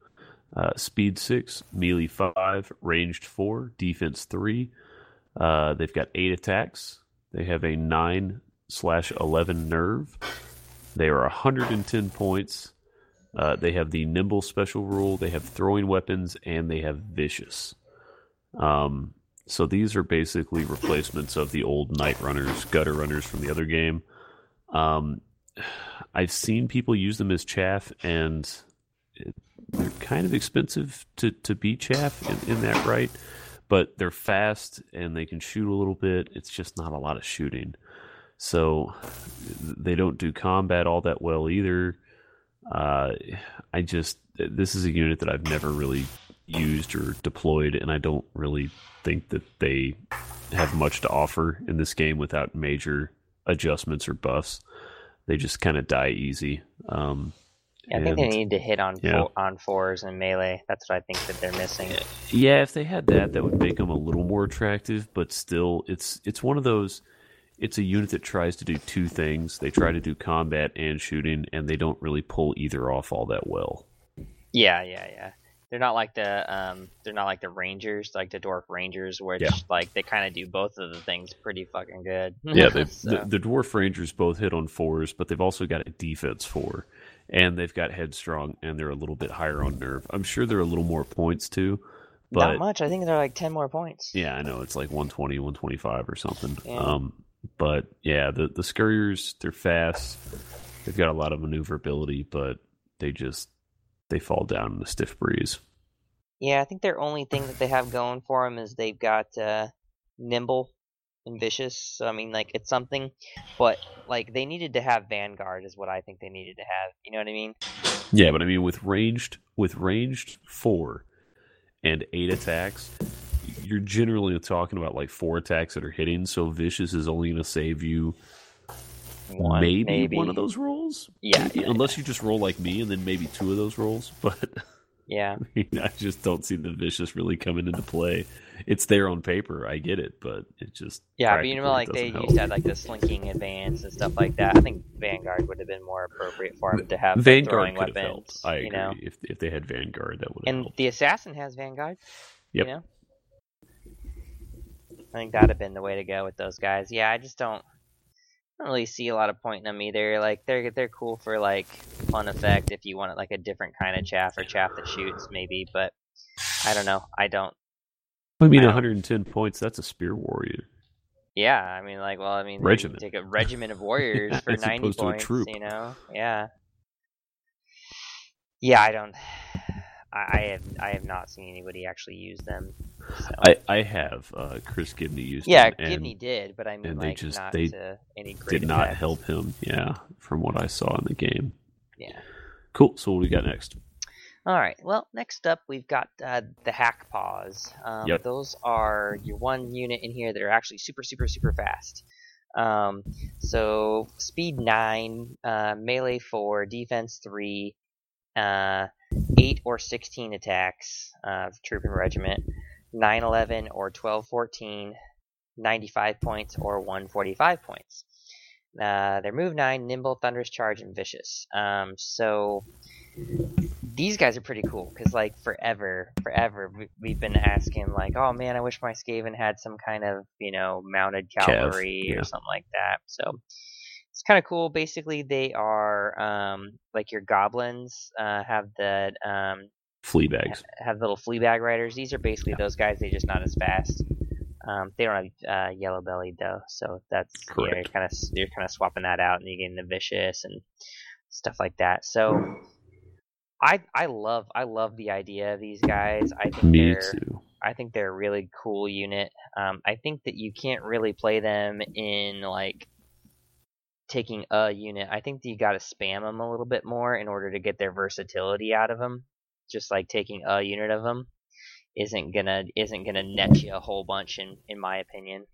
Uh, speed six, melee five, ranged four, defense three. Uh, they've got eight attacks. They have a nine slash eleven nerve. They are 110 points. Uh, they have the nimble special rule. They have throwing weapons, and they have vicious. Um, so these are basically replacements of the old night runners, gutter runners from the other game. Um, I've seen people use them as chaff, and they're kind of expensive to to be chaff in, in that right, but they're fast and they can shoot a little bit. It's just not a lot of shooting, so they don't do combat all that well either. Uh, I just this is a unit that I've never really used or deployed, and I don't really think that they have much to offer in this game without major adjustments or buffs. They just kind of die easy. Um, Yeah, I think they need to hit on yeah. four, on fours and melee. That's what I think that they're missing. Yeah, if they had that, that would make them a little more attractive. But still, it's it's one of those. It's a unit that tries to do two things. They try to do combat and shooting, and they don't really pull either off all that well. Yeah, yeah, yeah. They're not like the um, they're not like the Rangers, like the Dwarf Rangers, which Yeah. like they kind of do both of the things pretty fucking good. Yeah, So- the, the dwarf rangers both hit on fours, but they've also got a defense four, and they've got headstrong, and they're a little bit higher on nerve. I'm sure they're a little more points too, but not much. I think they're like ten more points. Yeah, I know it's like 120, 125 or something. Yeah. Um, but yeah, the the scurriers they're fast. They've got a lot of maneuverability, but they just they fall down in the stiff breeze. Yeah, I think their only thing that they have going for them is they've got uh, nimble and vicious. So I mean, like it's something, but like they needed to have Vanguard is what I think they needed to have. You know what I mean? Yeah, but I mean with ranged with ranged four and eight attacks, you're generally talking about like four attacks that are hitting. So vicious is only going to save you One, maybe, maybe. one of those rolls. Yeah, Maybe, yeah, unless you just roll like me and then maybe two of those rolls. But Yeah. I, mean, I just don't see the vicious really coming into play. It's there on paper, I get it, but it just Yeah, but you know, like they doesn't used to have like the slinking advance and stuff like that. I think Vanguard would have been more appropriate for him to have Vanguard could have weapons. helped. I you agree. know, If if they had Vanguard, that would have and helped. the assassin has Vanguard. Yep. You know, I think that'd have been the way to go with those guys. Yeah, I just don't. I don't really see a lot of point in them either. Like they're they're cool for like fun effect if you want it like a different kind of chaff or chaff that shoots maybe, but I don't know. I don't. I mean, I don't- 110 points. That's a spear warrior. Yeah, I mean, like, well, I mean, Regiment. Take a regiment of warriors for opposed to a points. troop. You know, yeah, yeah. I don't. I, I have I have not seen anybody actually use them. So. I I have uh, Chris Gibney used. Them. Yeah, and Gibney did, but I mean, and they like, just- not they to any great did not help him. Yeah, from what I saw in the game. Yeah. Cool. So what do we got next? All right. Well, next up we've got uh, the hack paws. Um, Yep. Those are your one unit in here that are actually super, super, super fast. Um, so speed nine, uh, melee four, defense three, uh, eight or sixteen attacks. Uh, troop and regiment, nine eleven or twelve fourteen, 95 points or 145 points. Uh, they're move nine, nimble, thunderous charge, and vicious. Um, so these guys are pretty cool because like forever forever we, we've been asking like oh man i wish my skaven had some kind of you know mounted Cav, cavalry yeah. or something like that so it's kind of cool basically they are um like your goblins uh have the um Flea bags. have little flea bag riders these are basically those guys they're just not as fast um, they don't have uh, yellow bellied though, so that's you know, you're kind of you're kind of swapping that out, and you get the vicious and stuff like that. So I I love I love the idea of these guys. I think Me they're too. I think they're a really cool unit. Um, I think that you can't really play them in like taking a unit. I think you got to spam them a little bit more in order to get their versatility out of them. Just like taking a unit of them isn't gonna isn't gonna net you a whole bunch in in my opinion.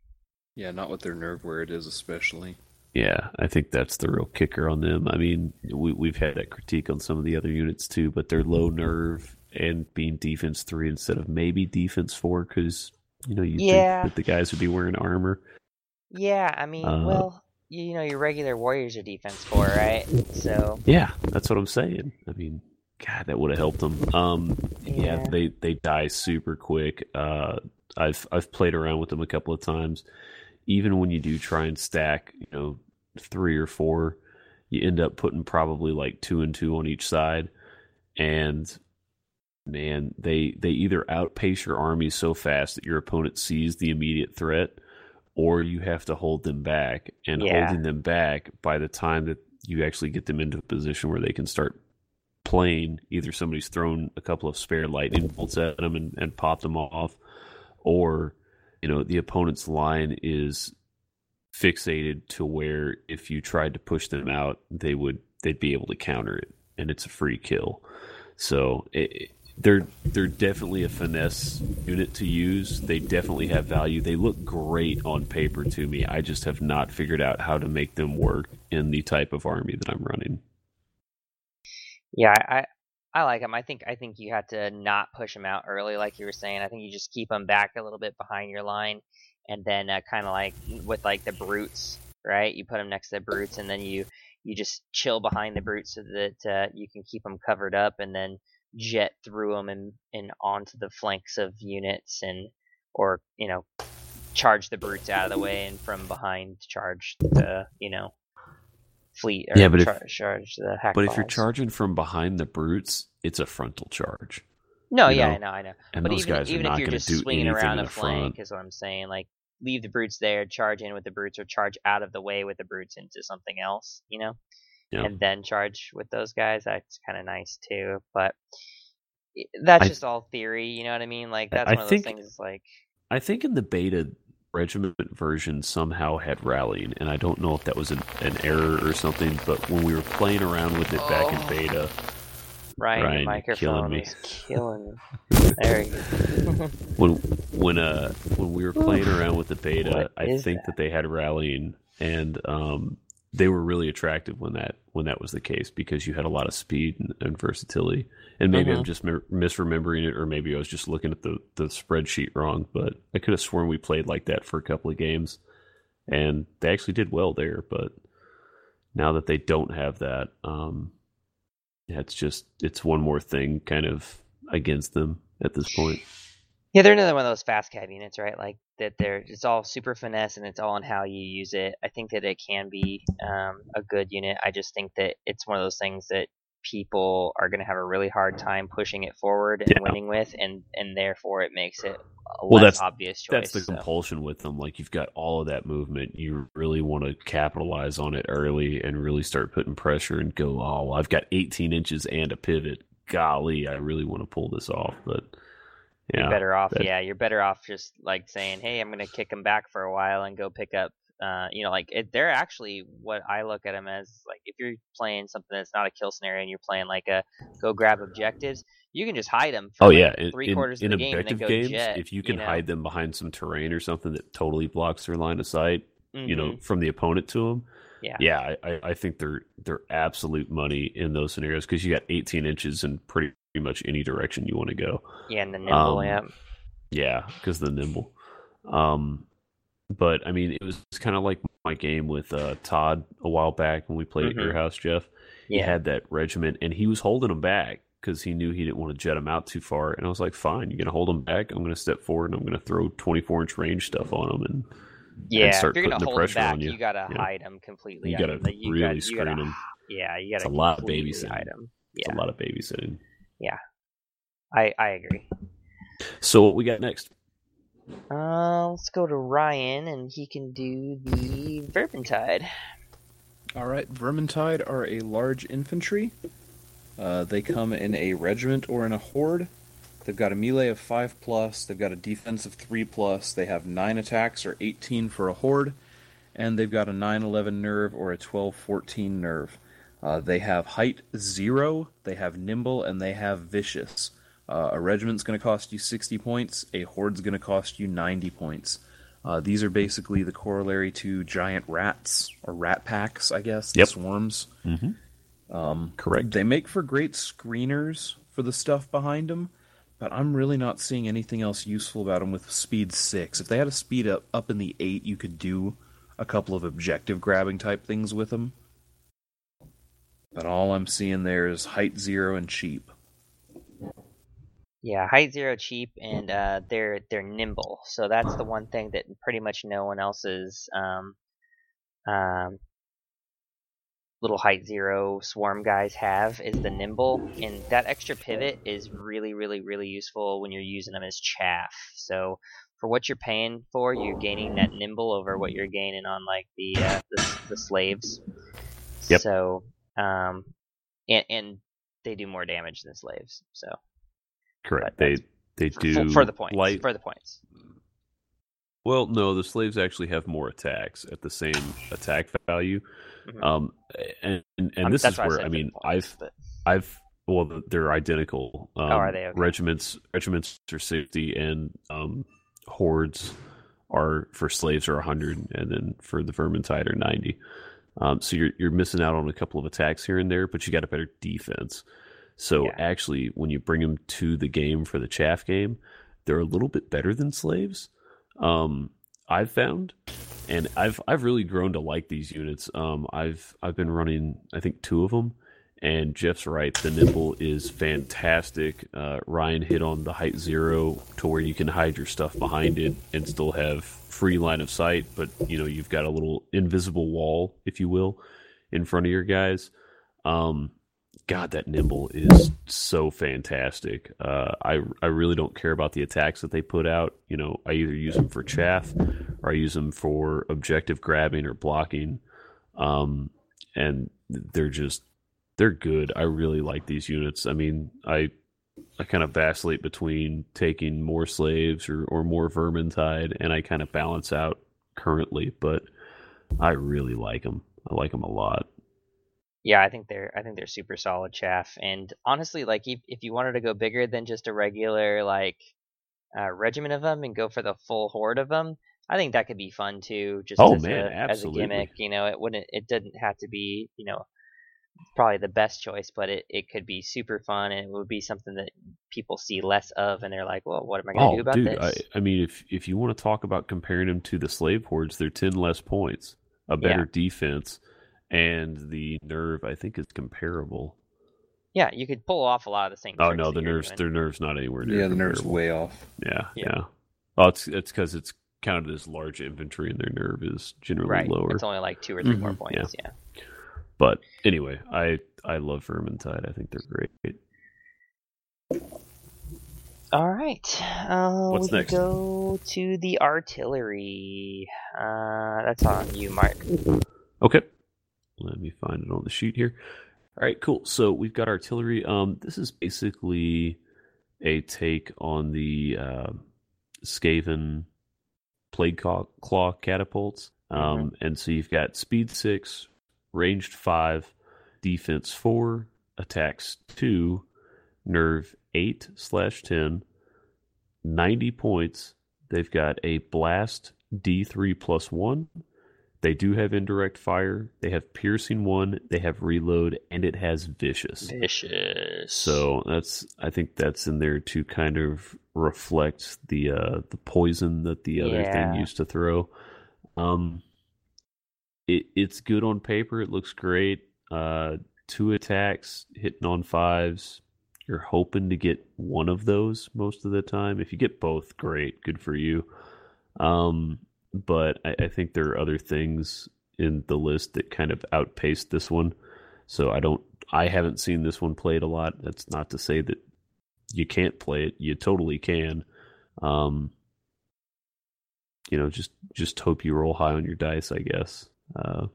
Yeah, not with their nerve where it is, especially. Yeah, I think that's the real kicker on them. I mean, we we've had that critique on some of the other units too, but they're low nerve and being defense three instead of maybe defense four because you know you Yeah. think that the guys would be wearing armor. Yeah, I mean, Uh, well, you, know, your regular warriors are defense four, right? So Yeah, that's what I'm saying. I mean, God, that would have helped them. Um, yeah. Yeah. they they die super quick. Uh, I've I've played around with them a couple of times. Even when you do try and stack, you know, three or four, you end up putting probably like two and two on each side, and man, they they either outpace your army so fast that your opponent sees the immediate threat, or you have to hold them back. And Yeah. holding them back by the time that you actually get them into a position where they can start playing, either somebody's thrown a couple of spare lightning bolts at them and, and popped them off, or you know the opponent's line is fixated to where if you tried to push them out, they would they'd be able to counter it, and it's a free kill. So it, they're they're definitely a finesse unit to use. They definitely have value. They look great on paper to me. I just have not figured out how to make them work in the type of army that I'm running. Yeah, I I like them. I think I think you have to not push them out early, like you were saying. I think you just keep them back a little bit behind your line, and then uh, kind of like with like the brutes, right? You put them next to the brutes, and then you you just chill behind the brutes so that uh, you can keep them covered up, and then jet through them and and onto the flanks of units, and or you know charge the brutes out of the way, and from behind charge the you know fleet or Yeah, but if- charge the hack But if you're charging from behind the brutes, it's a frontal charge. No, yeah, know? I know, I know. And but those even guys are even not if you're just swinging around the front. flank, is what I'm saying. Like leave the brutes there, charge in with the brutes, or charge out of the way with the brutes into something else, you know, Yeah. and then charge with those guys. That's kind of nice too. But that's I- just all theory, you know what I mean? Like that's I one of think- those things. Like I think in the beta regiment version somehow had rallying, and I don't know if that was an, an error or something. But when we were playing around with it back in Oh. beta, Ryan, Ryan, microphone killing me. killing me. There you go. when when uh when we were playing around with the beta, What I think that? they had rallying, and um they were really attractive when that when that was the case because you had a lot of speed and, and versatility. And maybe I'm Mhm. just mi- misremembering it, or maybe I was just looking at the the spreadsheet wrong. But I could have sworn we played like that for a couple of games, and they actually did well there. But now that they don't have that, um, yeah, it's just it's one more thing kind of against them at this point. Yeah, they're another one of those fast cav units, right? Like that. They're it's all super finesse, and it's all on how you use it. I think that it can be um, a good unit. I just think that it's one of those things that people are going to have a really hard time pushing it forward and Yeah. winning with, and and therefore it makes it a well, less that's obvious choice. That's the so. compulsion with them. Like you've got all of that movement. You really want to capitalize on it early and really start putting pressure and go, oh, well, I've got 18 inches and a pivot. Golly, I really want to pull this off. But yeah, you're better off. that- Yeah, you're better off just like saying, "Hey, I'm going to kick them back for a while and go pick up." Uh, you know, like it, they're actually what I look at them as. Like if you're playing something that's not a kill scenario and you're playing like a go grab objectives, you can just hide them. For Oh like yeah, in, three in- quarters in of the game and objective go games, jet. if you can know? hide them behind some terrain or something that totally blocks their line of sight, you know, Mhm. from the opponent to them, yeah, yeah, I, I- I think they're they're absolute money in those scenarios because you got 18 inches and pretty much any direction you want to go. yeah, and the nimble, Um, yeah. Yeah, because the nimble. Um, but I mean, it was kind of like my game with uh, Todd a while back when we played at your Mhm. house, Jeff. He had that regiment, and he was holding him back because he knew he didn't want to jet him out too far. And I was like, "Fine, you're gonna hold him back. I'm gonna step forward and I'm gonna throw 24 inch range stuff on him and Yeah, if start you're gonna putting the pressure back, on you. gotta Yeah. hide him completely. You I gotta mean, like, you really gotta, you screen gotta, 'em. Yeah, you gotta a lot of completely babysitting. hide 'em. It's Yeah, a lot of babysitting. I I agree. So what we got next? Uh, let's go to Ryan, and he can do the Vermintide. All right, Vermintide are a large infantry. Uh, they come in a regiment or in a horde. They've got a melee of five plus. They've got a defense of three plus. They have nine attacks or 18 for a horde, and they've got a 9-11 nerve or a 12-14 nerve. Uh, they have height zero. They have nimble, and they have vicious. Uh, a regiment's going to cost you 60 points. A horde's going to cost you 90 points. Uh, these are basically the corollary to giant rats or rat packs, I guess. Yep. swarms. Mm-hmm. Um, Correct. They make for great screeners for the stuff behind them, but I'm really not seeing anything else useful about them with speed six. If they had a speed up up in the eight, you could do a couple of objective grabbing type things with them. But all I'm seeing there is height zero and cheap. Yeah, height zero cheap, and uh, they're they're nimble. So that's the one thing that pretty much no one else's um, um, little height zero swarm guys have is the nimble, and that extra pivot is really really really useful when you're using them as chaff. So for what you're paying for, you're gaining that nimble over what you're gaining on like the uh, the, the slaves. Yep. So um, and, and they do more damage than slaves. So Correct. They they for, do for the points. light. For the points. Well, no, the slaves actually have more attacks at the same attack value. Mhm. Um, and and, and Um, this is why I where I mean points, I've but- I've well they're identical. Um, Oh, are they? Okay. Regiments regiments are sixty and um, hordes are for slaves are hundred, and then for the vermintide are ninety. Um, so you're you're missing out on a couple of attacks here and there, but you got a better defense. So Yeah. actually, when you bring them to the game for the chaff game, they're a little bit better than slaves. Um, I've found, and I've I've really grown to like these units. Um, I've I've been running I think two of them, and Jeff's right. The nimble is fantastic. Uh, Ryan hit on the height zero to where you can hide your stuff behind it and still have free line of sight, but you know you've got a little invisible wall, if you will, in front of your guys. Um, God, that nimble is so fantastic. Uh, I I really don't care about the attacks that they put out. You know, I either use them for chaff, or I use them for objective grabbing or blocking. Um, and they're just they're good. I really like these units. I mean, I I kind of vacillate between taking more slaves or or more vermintide, and I kind of balance out currently. But I really like them. I like them a lot. Yeah, I think they're I think they're super solid chaff. And honestly, like if if you wanted to go bigger than just a regular like uh, regiment of them and go for the full horde of them, I think that could be fun too. Just Oh, as man, a, as a gimmick, you know, it wouldn't it didn't have to be you know probably the best choice, but it, it could be super fun and it would be something that people see less of and they're like, well, what am I going to Oh, do about dude! this? I, I mean, if if you want to talk about comparing them to the slave hordes, they're ten less points, a better Yeah. defense, and the nerve I think is comparable. Yeah, you could pull off a lot of the same. Oh no, the you're nerves, doing. their nerves not anywhere near. Yeah, the nerve's comparable. way off. Yeah, Yeah. yeah. Oh, it's it's because it's counted as large infantry, and their nerve is generally right. lower. It's only like two or 3 more Mhm. points. Yeah. But anyway, I I love Vermintide. I think they're great. All right. Uh, What's we next? go to the artillery. Uh, that's on you, Mark. Okay. Let me find it on the sheet here. All right, cool. So we've got artillery. Um, this is basically a take on the uh, Skaven plague claw, claw catapults. Um, and so you've got speed six, ranged five, defense four, attacks two, nerve eight slash ten, 90 points. They've got a blast D3 plus one. They do have indirect fire. They have piercing one. They have reload, and it has vicious. Vicious. So that's I think that's in there to kind of reflect the uh, the poison that the other Yeah. thing used to throw. Um, it it's good on paper. It looks great. Uh, two attacks hitting on fives. You're hoping to get one of those most of the time. If you get both, great, good for you. Um, but I, I think there are other things in the list that kind of outpaced this one. So I don't I haven't seen this one played a lot. That's not to say that you can't play it. You totally can. Um you know, just just hope you roll high on your dice, I guess. Uh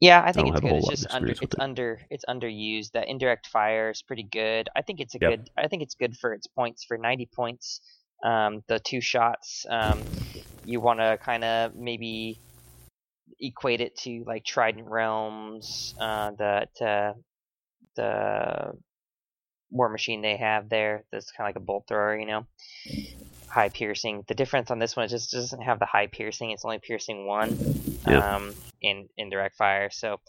Yeah, I think don't it's good. It's just under it's it. under it's underused. That indirect fire is pretty good. I think it's a Yep. good I think it's good for its points for 90 points. Um the two shots um you want to kind of maybe equate it to like Trident Realms uh that uh the war machine they have there that's kind of like a bolt thrower, you know. High piercing. The difference on this one is just doesn't have the high piercing. It's only piercing one Yeah. um, in indirect fire. So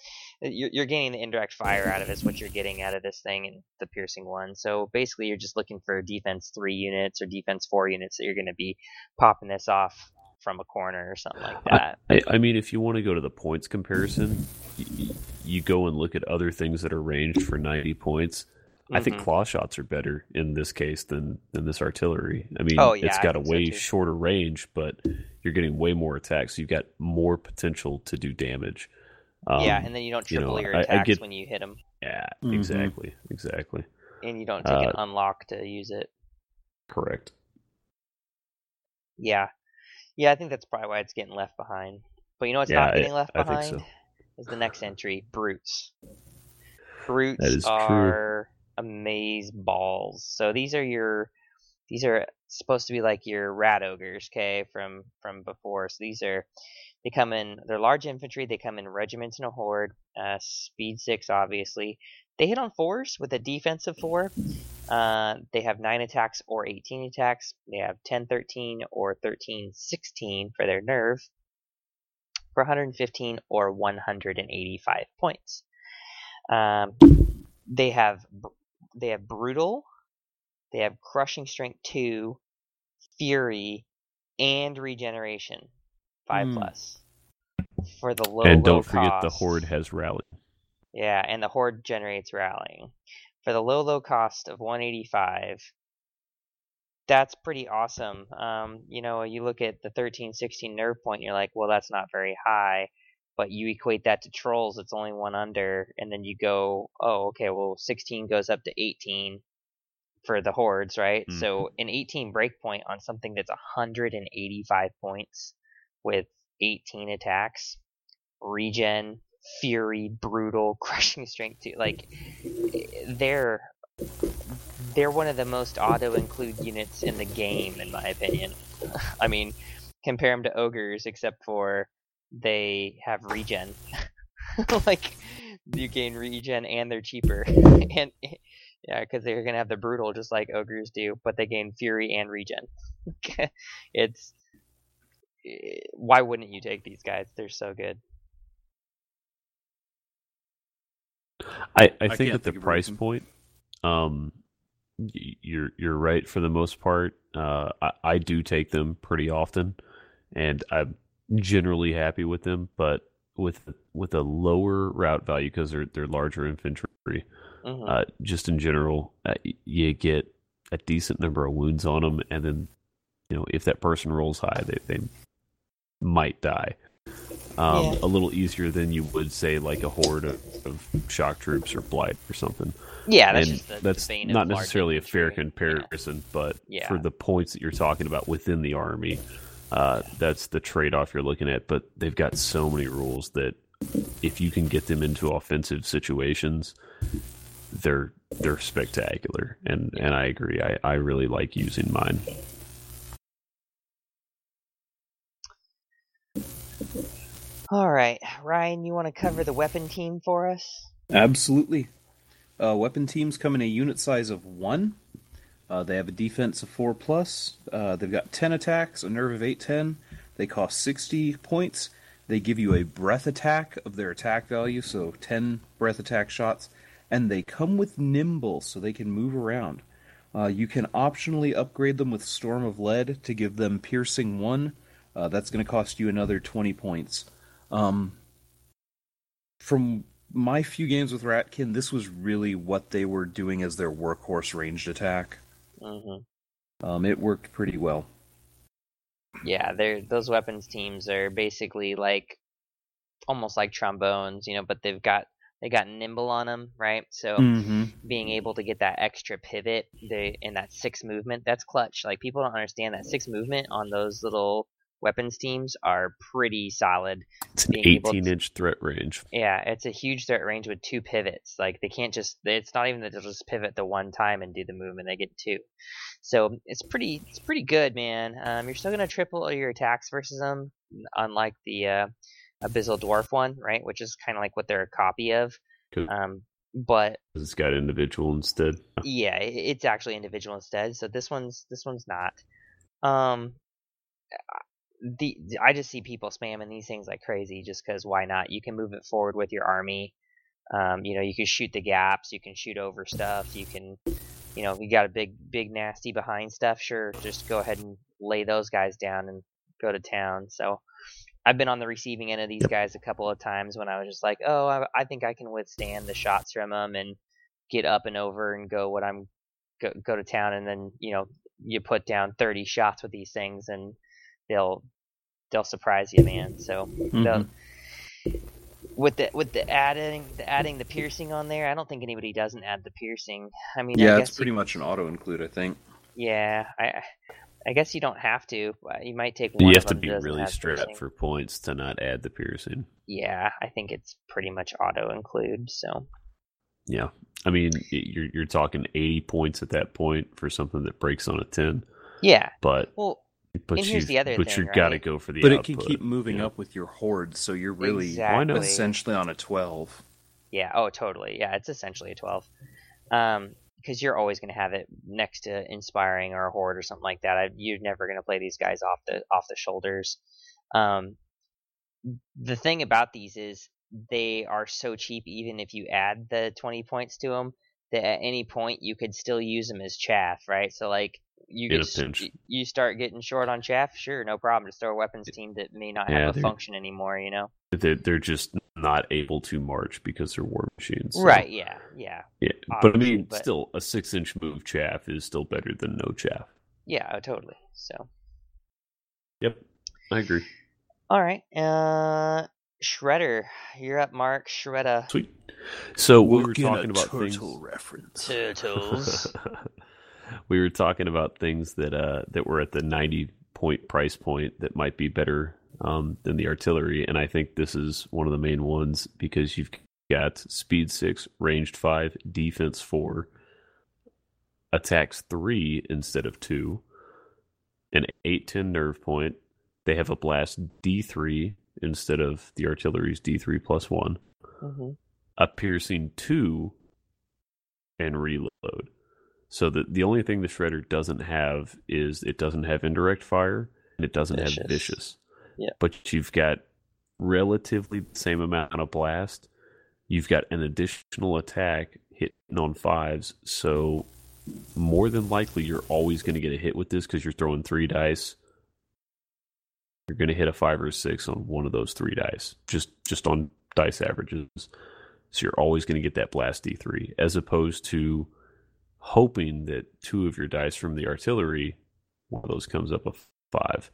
you're, you're getting the indirect fire out of it. Is what you're getting out of this thing, and the piercing one. So basically, you're just looking for defense three units or defense four units that you're going to be popping this off from a corner or something like that. I, I mean, if you want to go to the points comparison, you, you go and look at other things that are ranged for 90 points. I think Mhm. claw shots are better in this case than than this artillery. I mean, Oh, yeah, it's I got a think so, way shorter range, but you're getting way more attacks. So You've got more potential to do damage. Um, yeah, and then you don't you triple know, your I- I attacks get- when you hit them, yeah, Mhm. exactly, exactly, and you don't take an uh, unlock to use it. correct. Yeah, yeah, I think that's probably why it's getting left behind. But you know what's Yeah, not I- getting left I think behind so. is the next entry, brutes. brutes That is true. Amaze balls. So these are your these are supposed to be like your rat ogres, okay, from from before. So these are they come in they're large infantry, they come in regiments and a horde, uh, speed six obviously. They hit on fours with a defensive four. Uh, they have nine attacks or 18 attacks. They have 10 13 or 13 16 for their nerve for 115 or 185 points. Um, they have they have brutal, they have crushing strength two, fury, and regeneration five Hmm. plus for the low. and low don't forget the horde has rally. Yeah, and the horde generates rallying for the low low cost of 185. That's pretty awesome. Um, you know, you look at the 13, 16 nerve point, you're like, well, that's not very high. But you equate that to trolls, it's only one under, and then you go, oh, okay, well, 16 goes up to 18 for the hordes, right? Mm-hmm. So an 18 breakpoint on something that's 185 points with 18 attacks, regen, fury, brutal, crushing strength too. Like eh, they're they're one of the most auto include units in the game, in my opinion. I mean, compare them to ogres, except for they have regen. like you gain regen and they're cheaper, and yeah, because they're gonna have the brutal just like ogres do, but they gain fury and regen. it's eh, why wouldn't you take these guys? They're so good. I, I I think can't at the think price reason. point, um, you're you're right for the most part. Uh, I, I do take them pretty often, and I'm generally happy with them. But with with a lower route value because they're they're larger infantry, Mhm. uh, just in general, uh, you get a decent number of wounds on them, and then you know if that person rolls high, they they might die. Um, Yeah. A little easier than you would say like a horde of, of shock troops or blight or something. Yeah, that's and the- the that's of not necessarily a fair comparison, but Yeah. for the points that you're talking about within the army, uh, that's the trade-off you're looking at. But they've got so many rules that if you can get them into offensive situations, they're they're spectacular. And and I agree. I, I really like using mine. All right, Ryan, you want to cover the weapon team for us? Absolutely. Uh, weapon teams come in a unit size of one. Uh, they have a defense of four plus. Uh, they've got ten attacks, a nerve of eight ten. They cost sixty points. They give you a breath attack of their attack value, so ten breath attack shots, and they come with nimble, so they can move around. Uh, you can optionally upgrade them with storm of lead to give them piercing one. Uh, that's going to cost you another twenty points. Um, from my few games with Ratkin, this was really what they were doing as their workhorse ranged attack. Mm-hmm. Um, it worked pretty well. Yeah, they're those weapons teams are basically like almost like trombones, you know, but they've got they got nimble on them, right? So Mhm. being able to get that extra pivot, they and that six movement, that's clutch. Like people don't understand that six movement on those little weapons teams are pretty solid. It's an Being 18 to- inch threat range. Yeah, it's a huge threat range with two pivots. Like they can't just it's not even that they'll just pivot the one time and do the movement, they get two. So it's pretty it's pretty good, man. Um, you're still gonna triple your attacks versus them, unlike the uh, Abyssal Dwarf one, right? Which is kind of like what they're a copy of. Cool. Um, but It's got individual instead. yeah, it's actually individual instead. So this one's this one's not. Um, the I just see people spamming these things like crazy just because why not? You can move it forward with your army. Um, you know, you can shoot the gaps, you can shoot over stuff, you can, you know, you got a big, big nasty behind stuff. Sure, just go ahead and lay those guys down and go to town. So, I've been on the receiving end of these guys a couple of times when I was just like, oh, I, I think I can withstand the shots from them and get up and over and go what I'm go, go to town, and then you know you put down 30 shots with these things and they'll they'll surprise you, man. So they'll- mm-hmm. with the with the adding the adding the piercing on there, I don't think anybody doesn't add the piercing. I mean, I Yeah, guess it's pretty you, much an auto include, I think. yeah, I I guess you don't have to. You might take one. You of have to them be really have strapped piercing. for points to not add the piercing. Yeah, I think it's pretty much auto include. So Yeah, I mean you're you're talking eighty points at that point for something that breaks on a ten. Yeah. But Well, but and here's you the other but thing, you got to go for the but it can keep moving yeah. up with your horde, so you're really Exactly. essentially on a twelve. Yeah. Oh, totally. Yeah, it's essentially a twelve. Um, because you're always going to have it next to inspiring or a horde or something like that. I, you're never going to play these guys off the off the shoulders. Um, the thing about these is they are so cheap. Even if you add the twenty points to them, that at any point you could still use them as chaff, right? So like you In get a s- pinch. you start getting short on chaff, sure, no problem. Just throw a weapons team that may not Yeah, have a function anymore, you know. They're, they're just not able to march because they're war machines. so- Right? Yeah. Yeah. Yeah, but I mean, but- still, a six-inch move chaff is still better than no chaff. Yeah. Oh, totally. So. Yep, I agree. All right. Uh, Shredder, you're up, Mark. Shredder. Sweet. So we were Working a talking about turtle things. reference. Turtles. we were talking about things that uh that were at the ninety point price point that might be better um, than the artillery, and I think this is one of the main ones because you've got speed six, ranged five, defense four, attacks three instead of two, an eight ten nerve point. They have a blast D three instead of the artillery's D three plus one hmm a piercing two and reload. So the the only thing the shredder doesn't have is it doesn't have indirect fire and it doesn't Vicious. have vicious. Yeah. But you've got relatively the same amount of blast. You've got an additional attack hitting on fives, so more than likely you're always going to get a hit with this because you're throwing three dice. You're going to hit a five or six on one of those three dice, just just on dice averages. So you're always going to get that blast D3, as opposed to hoping that two of your dice from the artillery, one of those comes up a five.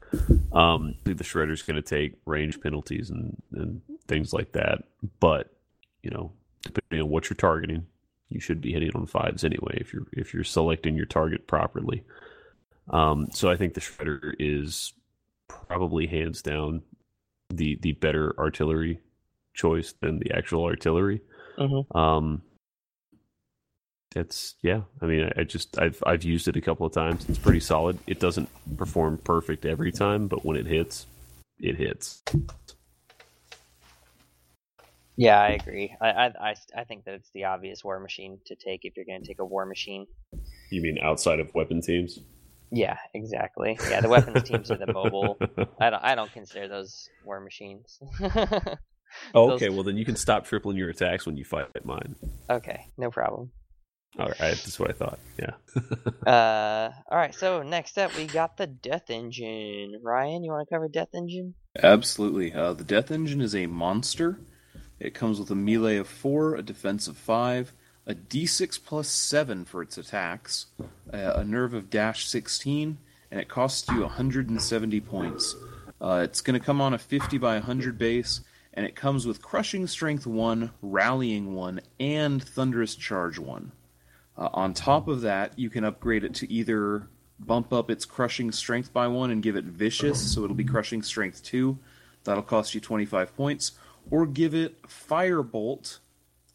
Um, the shredder's going to take range penalties and, and things like that. But you know, depending on what you're targeting, you should be hitting on fives anyway if you're if you're selecting your target properly. Um, so I think the shredder is probably hands down the the better artillery choice than the actual artillery. Mhm. Um, it's yeah. I mean, I, I just I've I've used it a couple of times. It's pretty solid. It doesn't perform perfect every time, but when it hits, it hits. Yeah, I agree. I, I I I think that it's the obvious war machine to take if you're going to take a war machine. You mean outside of weapon teams? Yeah, exactly. Yeah, the weapons teams are the mobile. I don't I don't consider those war machines. Oh, Those- okay. Well, then you can stop tripling your attacks when you fight mine. Okay, no problem. All right, that's what I thought. Yeah. Uh, all right. So next up, we got the Death Engine. Ryan, you want to cover Death Engine? Absolutely. Uh, the Death Engine is a monster. It comes with a melee of 4, a defense of 5, a d6 plus 7 for its attacks, uh, a nerve of dash 16, and it costs you 170 points. Uh, it's going to come on a 50 by 100 base, and it comes with Crushing Strength 1, Rallying 1, and Thunderous Charge 1. Uh, on top of that, you can upgrade it to either bump up its crushing strength by one and give it vicious, so it'll be crushing strength two. That'll cost you 25 points. Or give it firebolt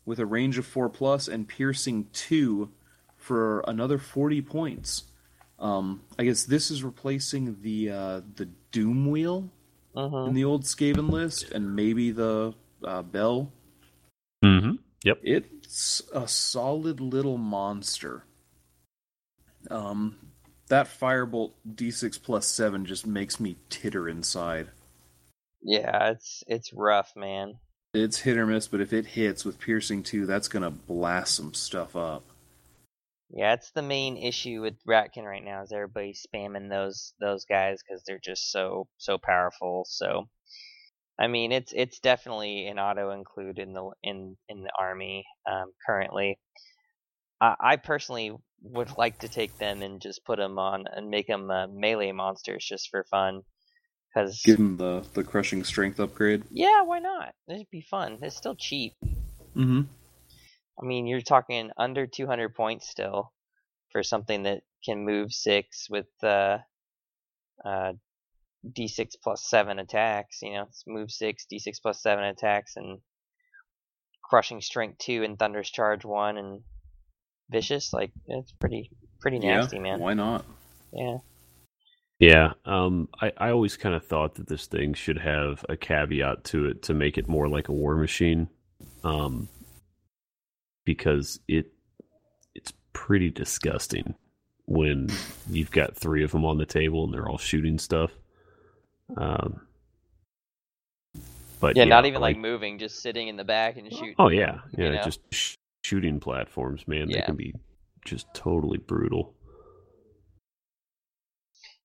with a range of four plus and piercing two for another 40 points. Um, I guess this is replacing the uh, the Doom Wheel Mm-hmm. in the old Skaven list, and maybe the uh, Bell. Mm-hmm. Yep. It's a solid little monster. Um, that firebolt D6 plus seven just makes me titter inside. Yeah, it's it's rough, man. It's hit or miss, but if it hits with piercing two, that's gonna blast some stuff up. Yeah, it's the main issue with Ratkin right now is everybody spamming those those guys because they're just so so powerful. So, I mean, it's it's definitely an auto include in the in in the army um, currently. I, I personally would like to take them and just put them on and make them uh, melee monsters just for fun. Because Give him the the crushing strength upgrade. yeah, why not? It'd be fun. It's still cheap. Mm-hmm. I mean, you're talking under 200 points still for something that can move six with uh, uh, d6 plus seven attacks. You know, it's move six, d6 plus seven attacks, and crushing strength two and Thunderous Charge one and vicious. Like it's pretty pretty nasty, yeah, man. Why not? Yeah. Yeah, um, I, I always kind of thought that this thing should have a caveat to it to make it more like a war machine, um, because it it's pretty disgusting when you've got three of them on the table and they're all shooting stuff. Um, but yeah, not even like, moving, just sitting in the back and shooting. oh yeah, yeah, you know? just sh- shooting platforms, man. They can be just totally brutal.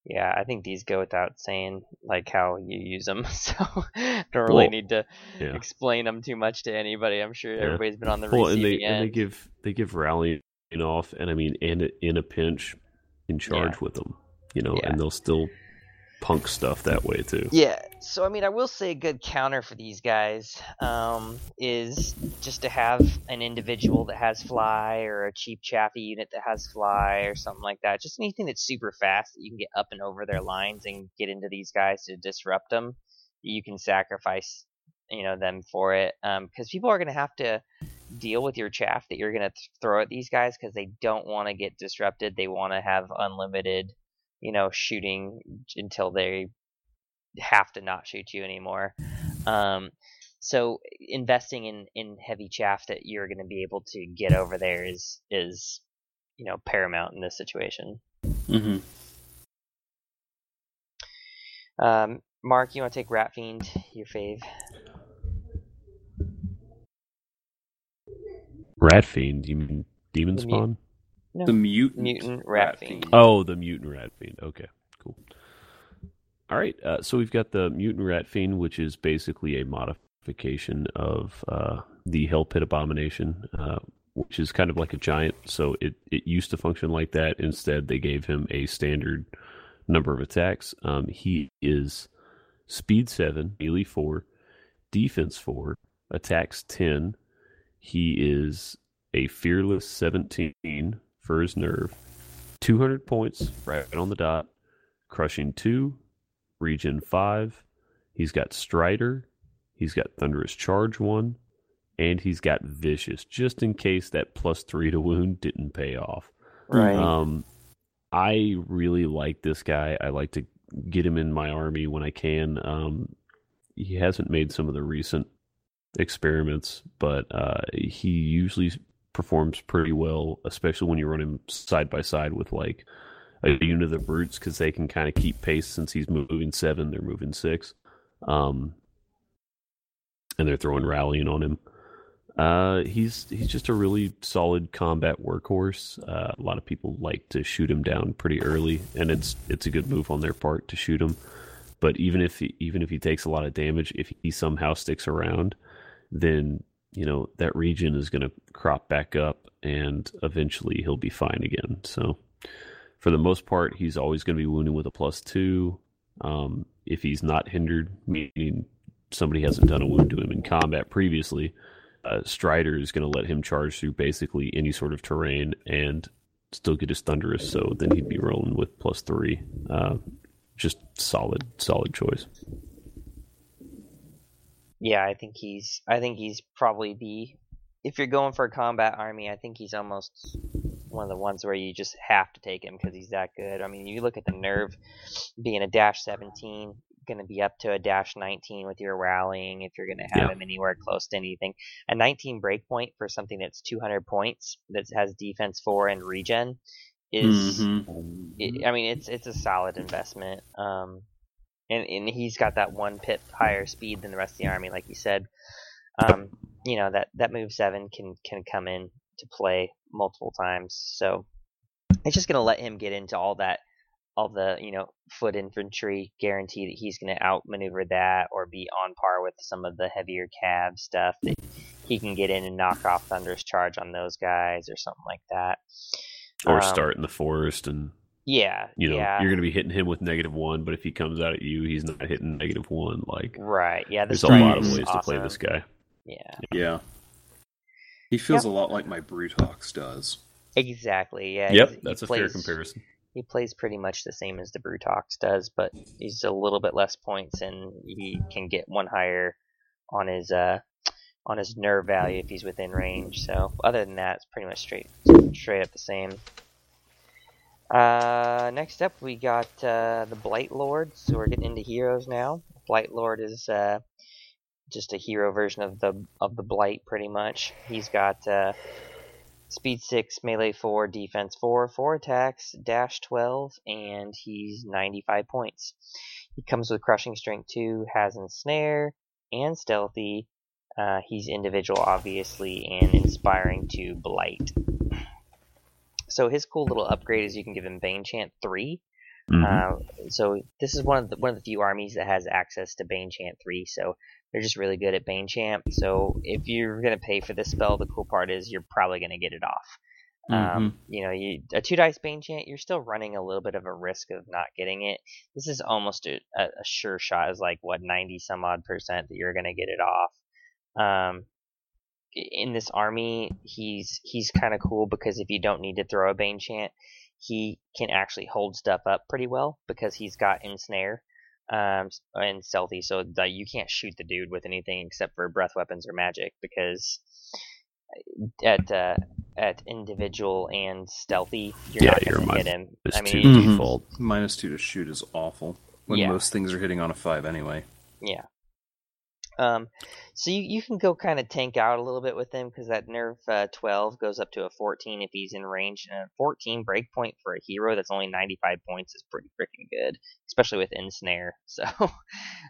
Yeah, I think these go without saying, like how you use them. So don't really Well, need to yeah. explain them too much to anybody. I'm sure Yeah. everybody's been on the well, and they end. and they give they give rallying off, and I mean, and in a pinch, in charge Yeah. with them, you know, Yeah. and they'll still punk stuff that way too. Yeah, so I mean, I will say a good counter for these guys um, is just to have an individual that has fly or a cheap chaffy unit that has fly or something like that. Just anything that's super fast that you can get up and over their lines and get into these guys to disrupt them. You can sacrifice, you know, them for it because people are going to have to deal with your chaff that you're going to th- throw at these guys because they don't want to get disrupted. They want to have unlimited, you know, shooting until they have to not shoot you anymore. Um, so investing in, in heavy chaff that you're going to be able to get over there is is you know paramount in this situation. Mm-hmm. Um, Mark, you want to take Rat Fiend, your fave? Rat fiend, you mean demon The mu- spawn? No. The mutant, Mutant Rat Fiend. Oh, the mutant rat fiend. Okay, cool. All right, uh, so we've got the mutant rat fiend, which is basically a modification of uh, the hell pit abomination, uh, which is kind of like a giant. So it it used to function like that. Instead, they gave him a standard number of attacks. Um, he is speed seven, melee four, defense four, attacks ten. He is a fearless seventeen for his nerve. 200 points right on the dot. Crushing 2, regen 5. He's got Strider. He's got Thunderous Charge 1. And he's got Vicious, just in case that plus 3 to wound didn't pay off. Right. Um, I really like this guy. I like to get him in my army when I can. Um, he hasn't made some of the recent experiments, but uh, he usually performs pretty well, especially when you run him side by side with like a unit of the brutes because they can kind of keep pace since he's moving seven, they're moving six, um, and they're throwing rallying on him. Uh, he's he's just a really solid combat workhorse. Uh, a lot of people like to shoot him down pretty early, and it's it's a good move on their part to shoot him. But even if he, even if he takes a lot of damage, if he somehow sticks around, then you know that regen is going to crop back up, and eventually he'll be fine again. So, for the most part, he's always going to be wounded with a plus two. Um, if he's not hindered, meaning somebody hasn't done a wound to him in combat previously, uh, Strider is going to let him charge through basically any sort of terrain and still get his thunderous. So then he'd be rolling with plus three. Uh, just solid, solid choice. Yeah, I think he's. I think he's probably the. If you're going for a combat army, I think he's almost one of the ones where you just have to take him because he's that good. I mean, you look at the nerve being a dash 17, going to be up to a dash 19 with your rallying if you're going to have Yeah. him anywhere close to anything. A 19 breakpoint for something that's 200 points that has defense 4 and regen is Mhm. it, I mean, it's it's a solid investment. Um, and and he's got that one pip higher speed than the rest of the army, like you said. Um, you know that that move seven can can come in to play multiple times. So it's just gonna let him get into all that, all the you know foot infantry. Guarantee that he's gonna outmaneuver that or be on par with some of the heavier cav stuff that he can get in and knock off Thunderous Charge on those guys or something like that. Or Um, start in the forest and Yeah, you know yeah. you're going to be hitting him with negative one, but if he comes out at you, he's not hitting negative one. Like Right. Yeah. There's a lot of strike is ways to play this guy. Yeah. Yeah. He feels a lot like my Brutox does. Exactly. Yeah. Yep, he that's a fair comparison. He plays pretty much the same as the Brutox does, but he's a little bit less points, and he can get one higher on his uh, on his nerve value if he's within range. So other than that, it's pretty much straight straight up the same. Uh, next up, we got uh, the Blight Lord. So we're getting into heroes now. Blight Lord is uh, just a hero version of the of the Blight, pretty much. He's got uh, speed six, melee four, defense four, four attacks, dash twelve, and he's ninety five points. He comes with crushing strength two, has ensnare and stealthy. Uh, he's individual, obviously, and inspiring to blight. So his cool little upgrade is you can give him Bane Chant 3. Mhm. Uh, so this is one of the one of the few armies that has access to Bane Chant 3. So they're just really good at Bane Chant. So if you're gonna pay for this spell, the cool part is you're probably gonna get it off. Um, you know, you a two dice Bane Chant, you're still running a little bit of a risk of not getting it. This is almost a, a, sure shot. Is like what 90 some odd percent that you're gonna get it off. Um, in this army, he's he's kind of cool because if you don't need to throw a Bane Chant, he can actually hold stuff up pretty well because he's got ensnare um, and stealthy, so that you can't shoot the dude with anything except for breath weapons or magic because at uh, at individual and stealthy, you're Yeah, not you're gonna my- hit him. it's I two mean, default. Minus two to shoot is awful when Yeah. most things are hitting on a five anyway. Yeah. Um, so you, you can go kind of tank out a little bit with him because that nerve uh, 12 goes up to a 14 if he's in range. And a 14 breakpoint for a hero that's only 95 points is pretty freaking good, especially with ensnare. So,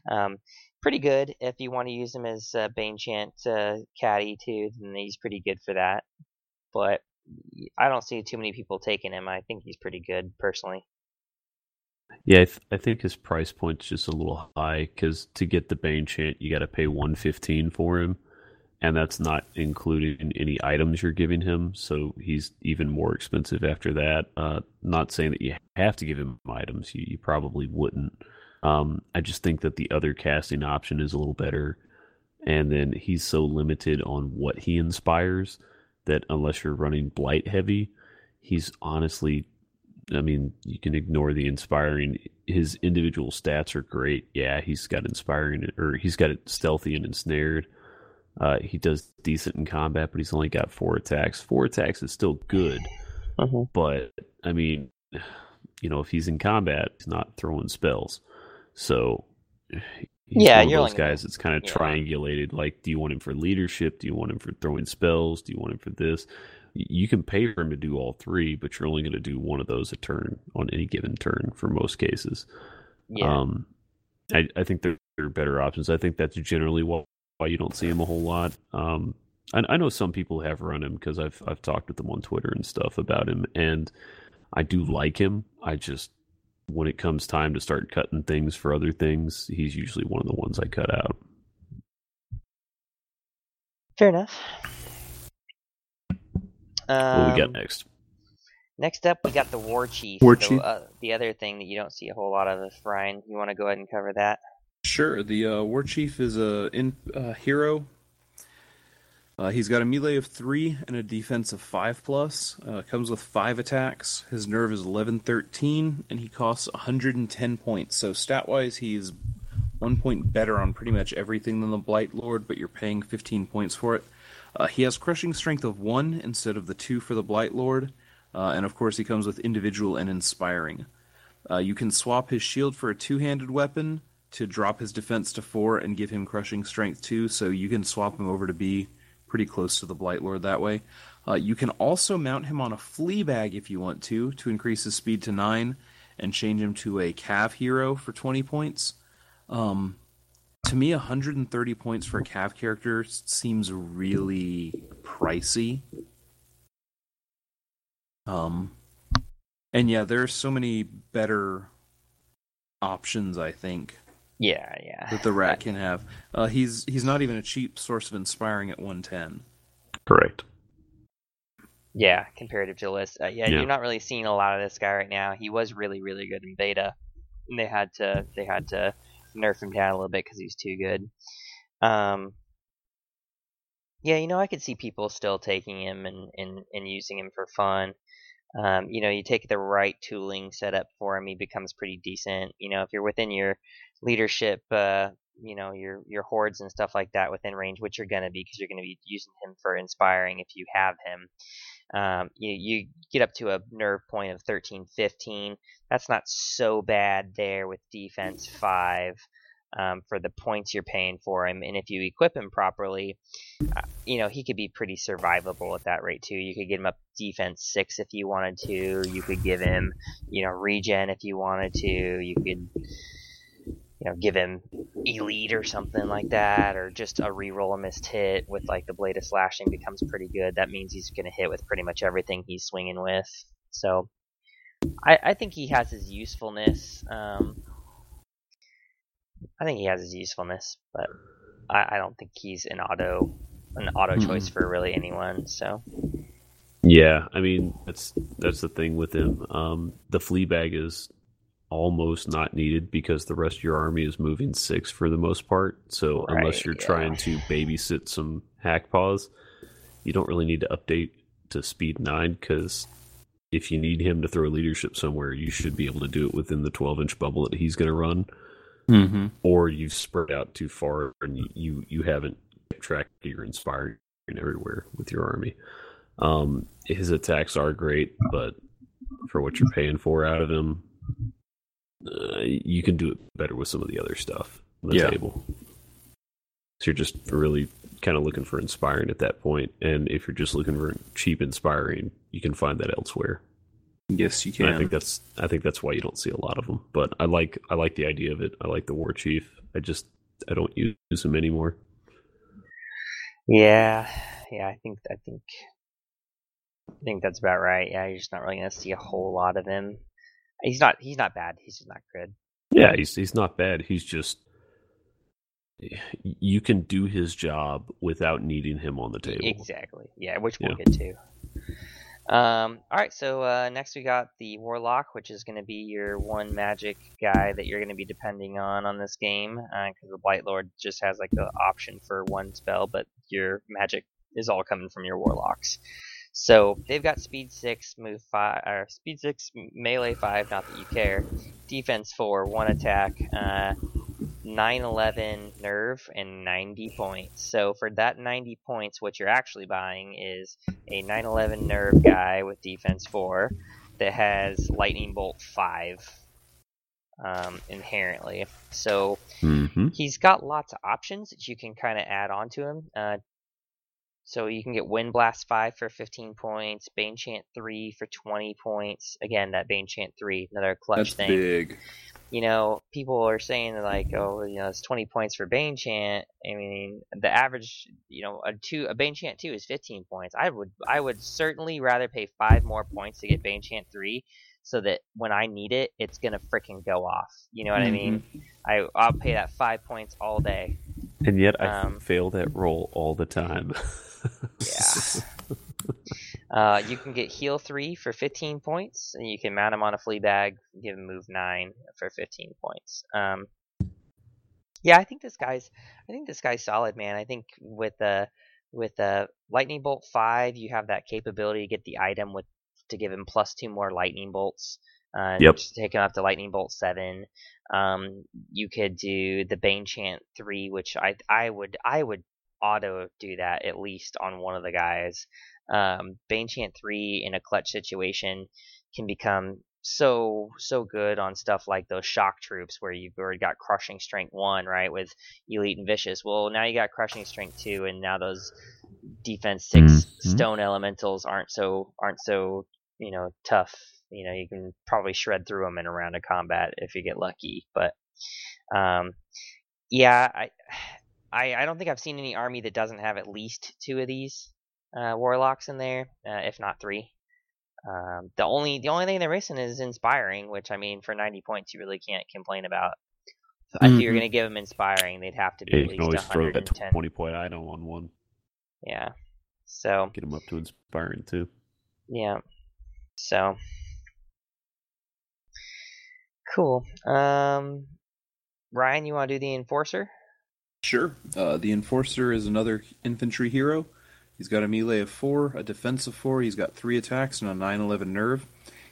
um, pretty good if you want to use him as uh, Bane Chant uh, caddy too. Then he's pretty good for that. But I don't see too many people taking him. I think he's pretty good personally. Yeah, I, th- I think his price point's just a little high because to get the Bane Chant, you got to pay one fifteen for him, and that's not including any items you're giving him. So he's even more expensive after that. Uh, not saying that you have to give him items; you, you probably wouldn't. Um, I just think that the other casting option is a little better, and then he's so limited on what he inspires that unless you're running blight heavy, he's honestly I mean, you can ignore the inspiring. His individual stats are great. Yeah, he's got inspiring, or he's got it stealthy and ensnared. Uh, he does decent in combat, but he's only got four attacks. Four attacks is still good, Mhm. but I mean, you know, if he's in combat, he's not throwing spells. So, he's Yeah, one you're those only- guys that's kind of yeah. triangulated. Like, do you want him for leadership? Do you want him for throwing spells? Do you want him for this? Y- You can pay for him to do all three, but you're only going to do one of those a turn on any given turn for most cases. Yeah. Um, I, I think there are better options. I think that's generally why, why you don't see him a whole lot. Um, I, I know some people have run him because I've I've talked with them on Twitter and stuff about him, and I do like him. I just when it comes time to start cutting things for other things, he's usually one of the ones I cut out. Fair enough. What we got Um, next? Next up, we got the War Chief. War the, Chief. Uh, the other thing that you don't see a whole lot of. If Ryan, you want to go ahead and cover that? Sure. The uh, war chief is a in, uh, hero. Uh, he's got a melee of three and a defense of five plus. Uh, comes with five attacks. His nerve is eleven thirteen, and he costs 110 points. So stat wise, he's one point better on pretty much everything than the Blight Lord, but you're paying 15 points for it. Uh, he has crushing strength of one instead of the two for the Blight Lord, uh, and of course he comes with individual and inspiring. Uh, you can swap his shield for a two-handed weapon to drop his defense to four and give him crushing strength two. So you can swap him over to be pretty close to the Blight Lord that way. Uh, you can also mount him on a flea bag if you want to to increase his speed to nine and change him to a cav hero for 20 points. Um, to me, 130 points for a cav character seems really pricey. Um, and yeah, there are so many better options. I think Yeah, yeah. that the rat can have. Uh, he's he's not even a cheap source of inspiring at 110. Correct. Yeah, comparative to list. Uh, yeah, Yeah. you're not really seeing a lot of this guy right now. He was really, really good in beta, and they had to they had to nerf him down a little bit because he's too good. Um, yeah, you know, I could see people still taking him and and, and using him for fun. Um, you know, you take the right tooling setup for him, he becomes pretty decent. You know, if you're within your leadership uh, you know your your hordes and stuff like that within range, which you're gonna be because you're gonna be using him for inspiring if you have him. Um, you you get up to a nerve point of 13, 15. That's not so bad there with defense five. Um, for the points you're paying for him, and if you equip him properly, uh, you know he could be pretty survivable at that rate too. You could get him up defense six if you wanted to. You could give him, you know, regen if you wanted to. You could you know, give him elite or something like that, or just a reroll a missed hit with like the blade of slashing becomes pretty good. That means he's going to hit with pretty much everything he's swinging with. So, I, I think he has his usefulness. Um, I think he has his usefulness, but I, I don't think he's an auto an auto choice for really anyone. So. Yeah, I mean that's that's the thing with him. Um, the flea bag is almost not needed because the rest of your army is moving six for the most part. So Right, unless you're yeah. trying to babysit some hack paws, you don't really need to update to speed nine because if you need him to throw leadership somewhere, you should be able to do it within the 12 inch bubble that he's going to run. Mm-hmm. Or you've spread out too far and you, you, you haven't kept track of your inspiring everywhere with your army. Um, his attacks are great, but for what you're paying for out of him, uh, you can do it better with some of the other stuff on the Yeah. table. So you're just really kind of looking for inspiring at that point, and if you're just looking for cheap inspiring, you can find that elsewhere. Yes, you And I think that's I think that's why you don't see a lot of them. But I like I like the idea of it. I like the war chief. I just I don't use them anymore. Yeah, yeah, I think I think I think that's about right. Yeah, you're just not really gonna see a whole lot of him. He's not he's not bad. He's just not good. Yeah, he's he's not bad. He's just you can do his job without needing him on the table. Exactly. Yeah, which we'll Yeah. get to. Um, all right, so uh, next we got the Warlock, which is going to be your one magic guy that you're going to be depending on on this game, because the Blight Lord just has like the option for one spell, but your magic is all coming from your Warlocks. So they've got speed six, move five, or speed six, melee five. Not that you care. Defense four, one attack. Uh, 911 nerve and 90 points. So for that 90 points, what you're actually buying is a 911 nerve guy with defense 4 that has lightning bolt 5 um, inherently. So Mm-hmm. he's got lots of options that you can kind of add on to him. Uh, so you can get Wind Blast 5 for 15 points, Bane Chant 3 for 20 points. Again, that Bane Chant 3, another clutch That's thing big. you know, people are saying like, oh, you know, it's 20 points for Bane Chant. I mean, the average, you know, a two, a Bane Chant two is 15 points. I would, I would certainly rather pay five more points to get Bane Chant three, so that when I need it, it's gonna freaking go off. You know what I mean? Mm-hmm. I, I'll pay that five points all day. And yet I Um, fail that roll all the time. Yeah. Uh, you can get heal three for 15 points, and you can mount him on a flea bag, give him move nine for 15 points. Um, yeah, I think this guy's, I think this guy's solid, man. I think with a with the lightning bolt five, you have that capability to get the item with to give him plus two more lightning bolts. Uh, Yep. just Take him up to lightning bolt seven. Um, you could do the bane chant three, which I I would I would auto do that at least on one of the guys. Um, Bane Chant 3 in a clutch situation can become so so good on stuff like those shock troops where you've already got crushing strength 1 right with elite and vicious well now you got crushing strength 2 and now those defense 6 Mhm. stone elementals aren't so aren't so you know tough you know you can probably shred through them in a round of combat if you get lucky but um yeah i I, I don't think I've seen any army that doesn't have at least two of these uh, warlocks in there, uh, if not three. Um, the only the only thing they're missing is inspiring, which I mean, for ninety points, you really can't complain about. If you're Mhm. gonna give them inspiring, they'd have to be Yeah, at you can least always throw that 20 point item on one. Yeah. So Get them up to inspiring too. yeah. So cool. Um, Ryan, you want to do the enforcer? Sure. Uh, the Enforcer is another infantry hero. He's got a melee of four, a defense of four. He's got three attacks and a 911 nerve.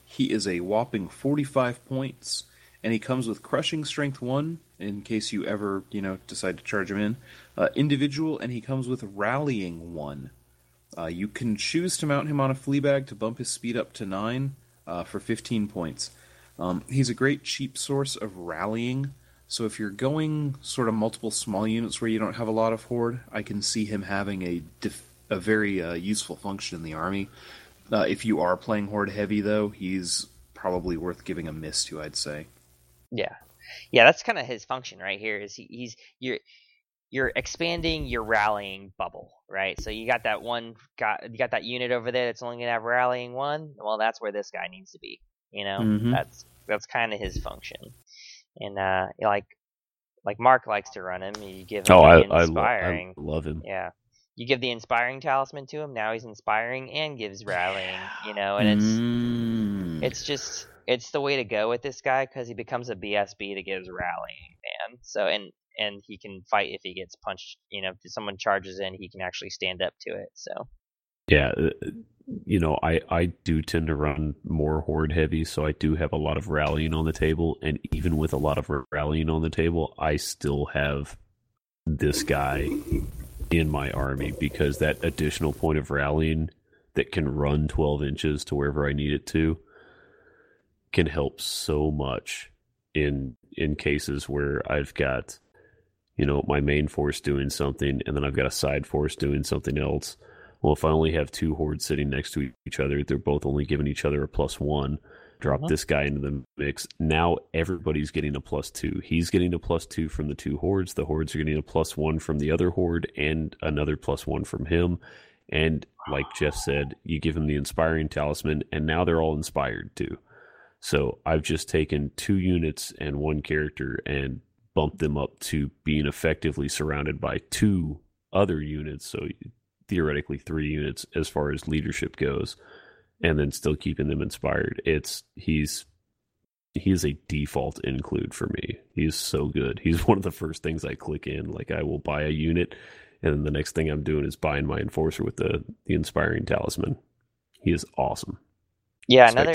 He is a whopping 45 points, and he comes with Crushing Strength 1 in case you ever, you know, decide to charge him in. Uh, individual, and he comes with Rallying 1. Uh, you can choose to mount him on a flea bag to bump his speed up to 9 uh, for 15 points. Um, he's a great cheap source of rallying, so if you're going sort of multiple small units where you don't have a lot of horde, I can see him having a def- a very uh, useful function in the army. Uh, if you are playing horde heavy, though, he's probably worth giving a miss to. I'd say. Yeah, yeah, that's kind of his function right here. Is he, he's you're you're expanding your rallying bubble, right? So you got that one got you got that unit over there that's only gonna have rallying one. Well, that's where this guy needs to be. You know, Mhm. that's that's kind of his function. And uh, like like Mark likes to run him. You give him Oh, I, the I, lo- I inspiring. love him. Yeah. You give the inspiring talisman to him. Now he's inspiring and gives rallying. You know, and it's Mm. it's just it's the way to go with this guy because he becomes a BSB that gives rallying, man. So and and he can fight if he gets punched. You know, if someone charges in, he can actually stand up to it. So Yeah, uh, you know, I I do tend to run more horde heavy, so I do have a lot of rallying on the table, and even with a lot of rallying on the table, I still have this guy in my army because that additional point of rallying that can run 12 inches to wherever I need it to can help so much in in cases where I've got you know my main force doing something and then I've got a side force doing something else. Well, if I only have two hordes sitting next to each other, they're both only giving each other a plus one. Drop Mhm. this guy into the mix. Now everybody's getting a plus two. He's getting a plus two from the two hordes. The hordes are getting a plus one from the other horde and another plus one from him. And like Jeff said, you give him the inspiring talisman, and now they're all inspired too. So I've just taken two units and one character and bumped them up to being effectively surrounded by two other units. So theoretically three units as far as leadership goes, and then still keeping them inspired. It's he's he is a default include for me. He's so good. He's one of the first things I click in. Like I will buy a unit, and then the next thing I'm doing is buying my enforcer with the the inspiring talisman. He is awesome. yeah, another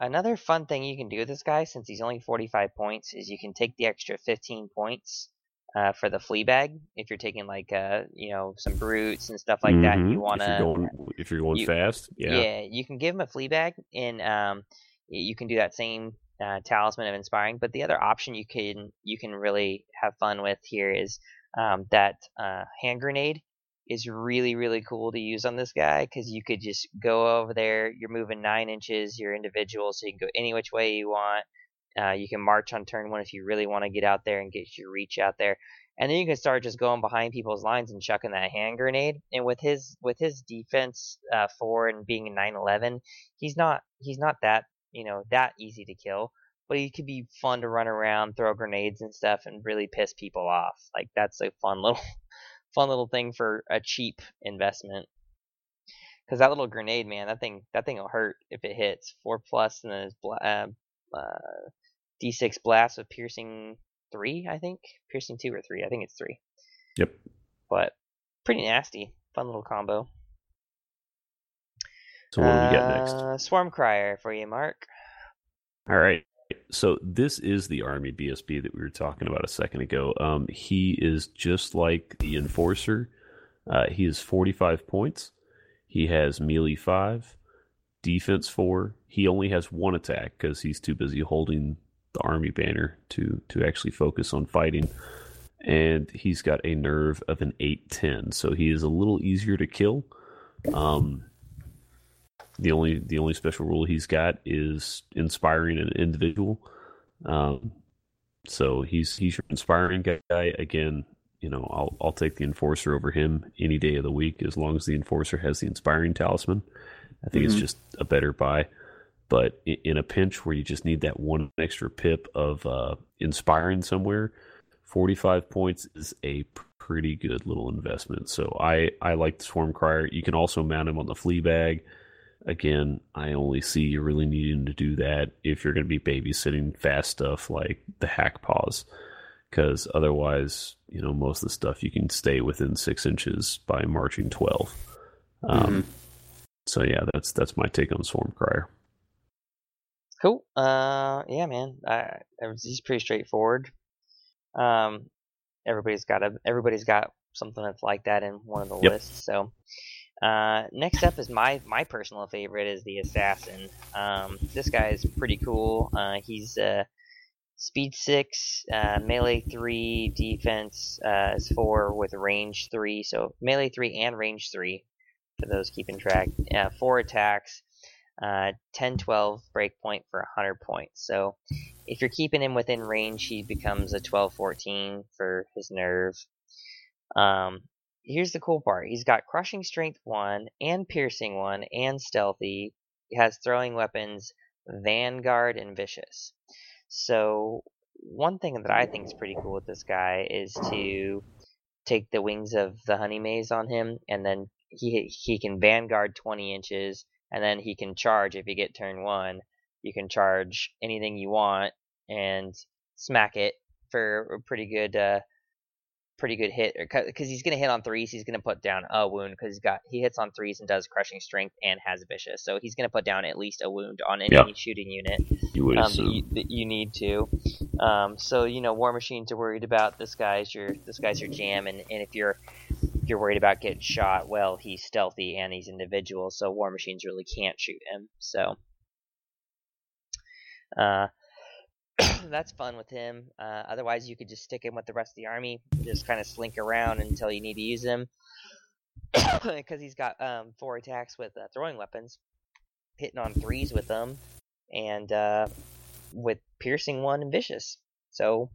another fun thing you can do with this guy since he's only 45 points is you can take the extra 15 points uh, for the flea bag if you're taking like uh you know some brutes and stuff like that. Mhm. You want if to you're going if you're going you- fast, yeah. yeah, you can give him a flea bag, and um, you can do that same uh, talisman of inspiring. But the other option you can you can really have fun with here is um, that uh, hand grenade is really really cool to use on this guy because you could just go over there. You're moving nine inches. You're individual, so you can go any which way you want. Uh, you can march on turn one if you really want to get out there and get your reach out there, and then you can start just going behind people's lines and chucking that hand grenade. And with his with his defense uh, four and being a nine eleven, he's not he's not that you know that easy to kill. But he could be fun to run around, throw grenades and stuff, and really piss people off. Like that's a fun little fun little thing for a cheap investment. Because that little grenade, man, that thing that thing will hurt if it hits four plus and then it's bla- uh, uh, d6 blast with piercing three, I think piercing two or three. I think it's three, Yep. but pretty nasty. Fun little combo. So what do we got next? Uh, Swarm Crier for you, Mark. All right. So this is the army BSB that we were talking about a second ago. Um, he is just like the enforcer. Uh, he is 45 points. He has melee five, defense four. He only has one attack because he's too busy holding the army banner to to actually focus on fighting. And he's got a nerve of an eight ten, so he is a little easier to kill. Um, the only the only special rule he's got is inspiring an individual. Um, so he's he's your inspiring guy again. You know, I'll I'll take the enforcer over him any day of the week as long as the enforcer has the inspiring talisman. I think it's Mhm. just a better buy. But in a pinch where you just need that one extra pip of uh, inspiring somewhere, forty five points is a pretty good little investment. So I I like the swarm crier. You can also mount him on the flea bag again, I only see you really needing to do that if you're going to be babysitting fast stuff like the hack paws, because otherwise, you know, most of the stuff you can stay within six inches by marching twelve. Um, So yeah, that's that's my take on Swarm Crier. Cool. Uh, yeah, man. Uh, he's pretty straightforward. Um, everybody's got a everybody's got something that's like that in one of the Yep. lists. So, uh, next up is my my personal favorite is the assassin. Um, this guy is pretty cool. Uh, he's uh, speed six, uh, melee three, defense uh, is four with range three. So melee three and range three for those keeping track. Uh, four attacks. Uh, 10 12 breakpoint for 100 points. So if you're keeping him within range, he becomes a 12 14 for his nerve. Um, here's the cool part he's got crushing strength 1 and piercing 1 and stealthy. He has throwing weapons, vanguard, and vicious. So, one thing that I think is pretty cool with this guy is to take the wings of the Honeymaze on him, and then he he can vanguard 20 inches, and then he can charge if you get turn one. You can charge anything you want and smack it for a pretty good uh, pretty good hit because he's gonna hit on threes. He's gonna put down a wound because he's got he hits on threes and does crushing strength and has vicious, so he's gonna put down at least a wound on any shooting unit You would um, that, you, that you need to. Um, so you know, War Machines are worried about this guy's your this guy's your jam, and, and if you're you're worried about getting shot, well, he's stealthy and he's individual, so War Machines really can't shoot him. So uh, that's fun with him. Uh, otherwise, you could just stick him with the rest of the army, just kind of slink around until you need to use him, because he's got um, four attacks with uh, throwing weapons, hitting on threes with them, and uh, with piercing one and vicious. So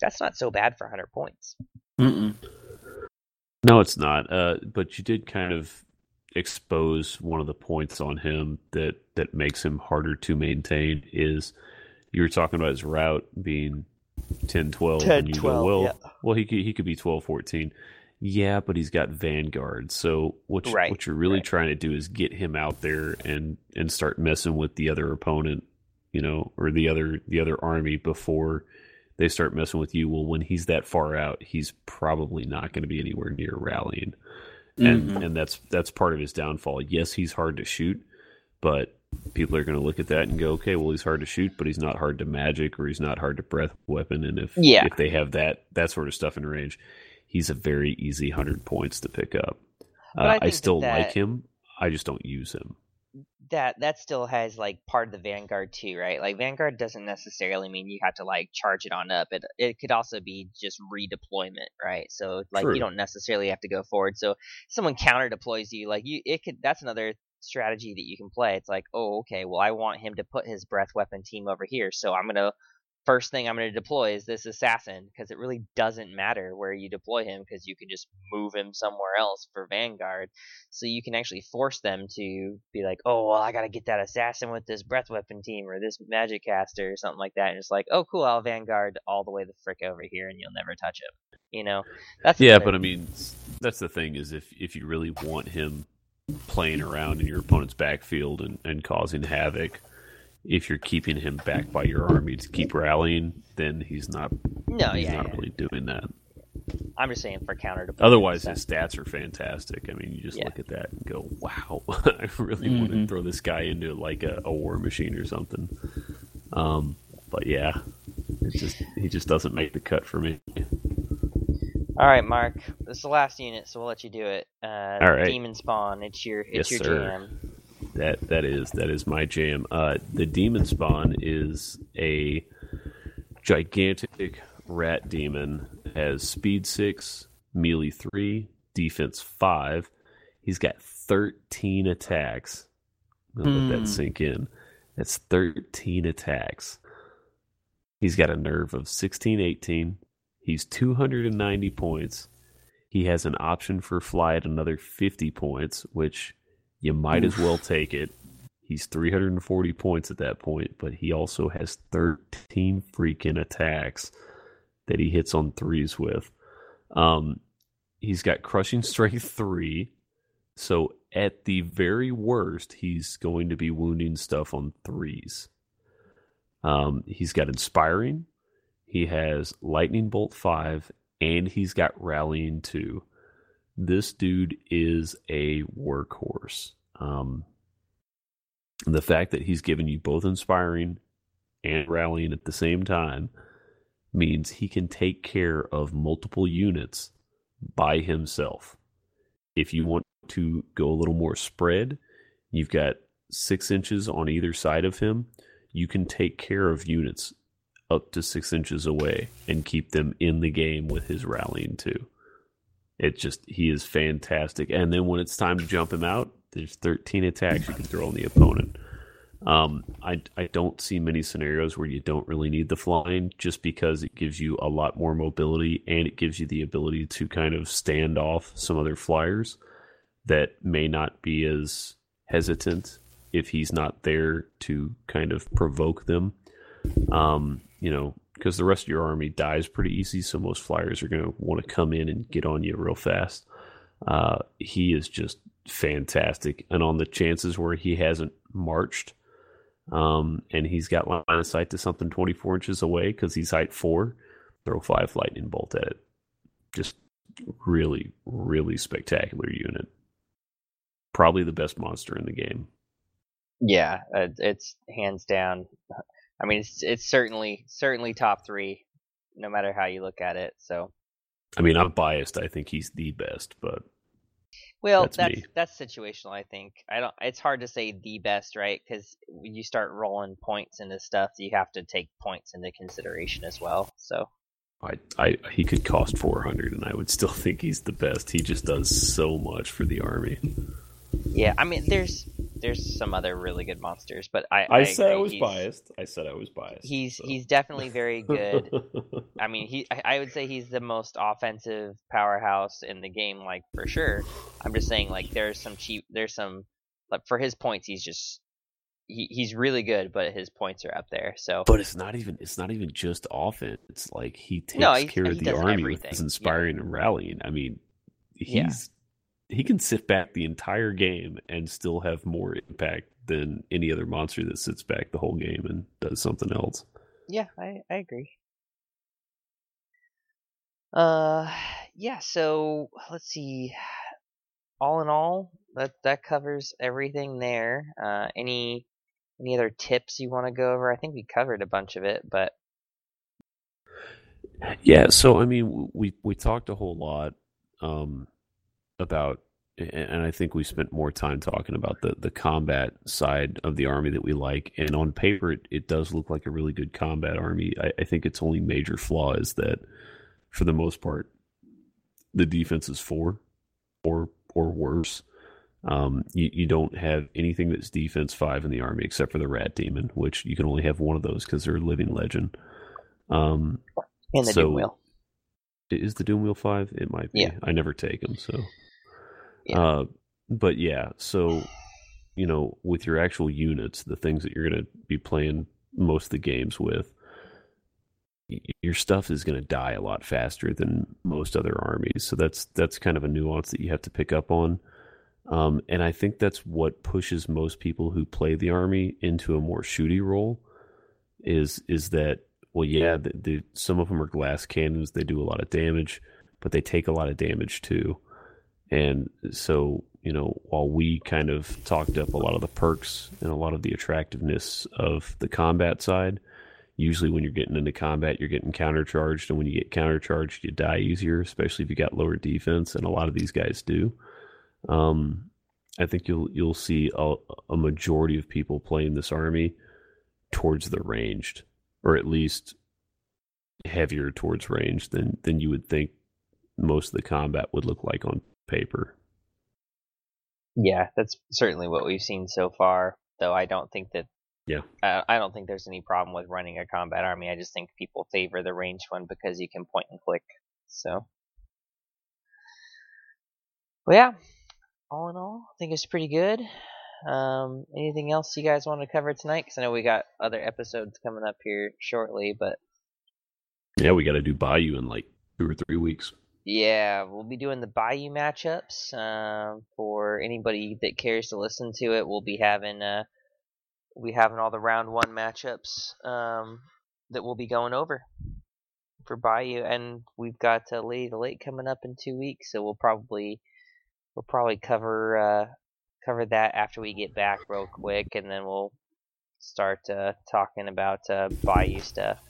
that's not so bad for 100 points. Mm-mm. No, it's not. Uh, but you did kind of expose one of the points on him that that makes him harder to maintain. Is you were talking about his rout being 10, 12, 10, and you 12, go, well, yeah. well, he could he could be 12, 14. Yeah, but he's got Vanguard. So what you, Right, what you're really right. trying to do is get him out there and and start messing with the other opponent, you know, or the other the other army before they start messing with you. Well, when he's that far out, he's probably not going to be anywhere near rallying, and Mhm. and that's that's part of his downfall. Yes, he's hard to shoot, but people are going to look at that and go, okay, well, he's hard to shoot, but he's not hard to magic or he's not hard to breath weapon. And if Yeah. if they have that that sort of stuff in range, he's a very easy hundred points to pick up. Uh, I I, think that still like him. I just don't use him. That that still has like part of the Vanguard too, right? Like Vanguard doesn't necessarily mean you have to like charge it on up. It it could also be just redeployment, right? So like True. you don't necessarily have to go forward. So someone counter deploys you, like you it could that's another strategy that you can play. It's like, oh, okay, well I want him to put his breath weapon team over here, so I'm gonna first thing I'm going to deploy is this assassin because it really doesn't matter where you deploy him because you can just move him somewhere else for Vanguard. So you can actually force them to be like, oh, well, I got to get that assassin with this breath weapon team or this magic caster or something like that. And it's like, oh, cool, I'll Vanguard all the way the frick over here and you'll never touch him. You know, that's yeah, but I mean, that's the thing is if if you really want him playing around in your opponent's backfield and, and causing havoc, if you're keeping him back by your army to keep rallying, then he's not. No, he's yeah, not yeah. really doing that. I'm just saying for counter. Otherwise, his stats are fantastic. I mean, you just Yeah. look at that and go, "Wow, I really want to throw this guy into like a, a war machine or something." Um, but yeah, it's just he just doesn't make the cut for me. All right, Mark. This is the last unit, so we'll let you do it. Uh, All right. Demon Spawn. It's your it's Yes, your sir. jam. That that is that is my jam. Uh, the demon spawn is a gigantic rat demon. Has speed six, melee three, defense five. He's got thirteen attacks. I'll let Hmm. that sink in. That's thirteen attacks. He's got a nerve of 16, 18. He's 290 points. He has an option for fly at another 50 points, which you might as well take it. He's 340 points at that point, but he also has 13 freaking attacks that he hits on threes with. Um, he's got crushing strength three, so at the very worst, he's going to be wounding stuff on threes. Um, he's got inspiring. He has lightning bolt five, and he's got rallying two. This dude is a workhorse. Um, the fact that he's given you both inspiring and rallying at the same time means he can take care of multiple units by himself. If you want to go a little more spread, you've got six inches on either side of him. You can take care of units up to six inches away and keep them in the game with his rallying too. It just he is fantastic. And then when it's time to jump him out, there's 13 attacks you can throw on the opponent. Um, I I don't see many scenarios where you don't really need the flying, just because it gives you a lot more mobility and it gives you the ability to kind of stand off some other flyers that may not be as hesitant if he's not there to kind of provoke them. Um, you know, because the rest of your army dies pretty easy, so most flyers are going to want to come in and get on you real fast. Uh, he is just fantastic, and on the chances where he hasn't marched, um, and he's got line of sight to something 24 inches away because he's height four, throw five lightning bolt at it. Just really, really spectacular unit. Probably the best monster in the game. Yeah, uh, it's hands down. I mean, it's it's certainly certainly top three, no matter how you look at it. So, I mean, I'm biased. I think he's the best, but well, That's that's that's, situational. I think I don't. It's hard to say the best, right? Because when you start rolling points into stuff, you have to take points into consideration as well. So, I, I he could cost 400 and I would still think he's the best. He just does so much for the army. Yeah, I mean, there's there's some other really good monsters, but I I, said I was he's- biased. I said I was biased. He's so. he's definitely very good. I mean, he I- I would say he's the most offensive powerhouse in the game, like for sure. I'm just saying, like there's some cheap, there's some, like for his points, he's just he, he's really good, but his points are up there. So But it's not even it's not even just offense. It's like he takes No, he- care he of the does army with everything. his Yeah. inspiring and rallying. I mean, he's Yeah. He can sit back the entire game and still have more impact than any other monster that sits back the whole game and does something else. yeah, I I agree. Uh, yeah. So let's see. All in all, that that covers everything there. Uh, any any other tips you want to go over? I think we covered a bunch of it, but Yeah, so I mean, we we talked a whole lot um, about, and I think we spent more time talking about the the combat side of the army that we like. And on paper, it, it does look like a really good combat army. I, I think its only major flaw is that, for the most part, the defense is four, or or worse. Um, you, you don't have anything that's defense five in the army except for the rat demon, which you can only have one of those because they're a living legend. Um, in the so- doom wheel. is the Doom Wheel five? It might be. Yeah. I never take them, so. Yeah. Uh, but yeah, so you know, with your actual units, the things that you're going to be playing most of the games with, your stuff is going to die a lot faster than most other armies. So that's that's kind of a nuance that you have to pick up on. Um, and I think that's what pushes most people who play the army into a more shooty role. Is is that well, yeah, the, the, some of them are glass cannons. They do a lot of damage, but they take a lot of damage too. And so, you know, while we kind of talked up a lot of the perks and a lot of the attractiveness of the combat side, usually when you're getting into combat, you're getting countercharged. And when you get countercharged, you die easier, especially if you got lower defense. And a lot of these guys do. Um, I think you'll you'll see a, a majority of people playing this army towards the ranged, or at least heavier towards range than than you would think most of the combat would look like on paper. Yeah, that's certainly what we've seen so far. Though I don't think that Yeah. I, I don't think there's any problem with running a combat army. I just think people favor the ranged one because you can point and click. So, well, yeah. All in all, I think it's pretty good. Um, anything else you guys want to cover tonight? Because I know we got other episodes coming up here shortly, but Yeah, we got to do Bayou in like two or three weeks. Yeah, we'll be doing the Bayou matchups. Um, for anybody that cares to listen to it, we'll be having uh, we'll be having all the round one matchups um, that we'll be going over for Bayou, and we've got uh, Lady the Lake coming up in two weeks, so we'll probably we'll probably cover uh, cover that after we get back real quick, and then we'll start uh, talking about uh, Bayou stuff.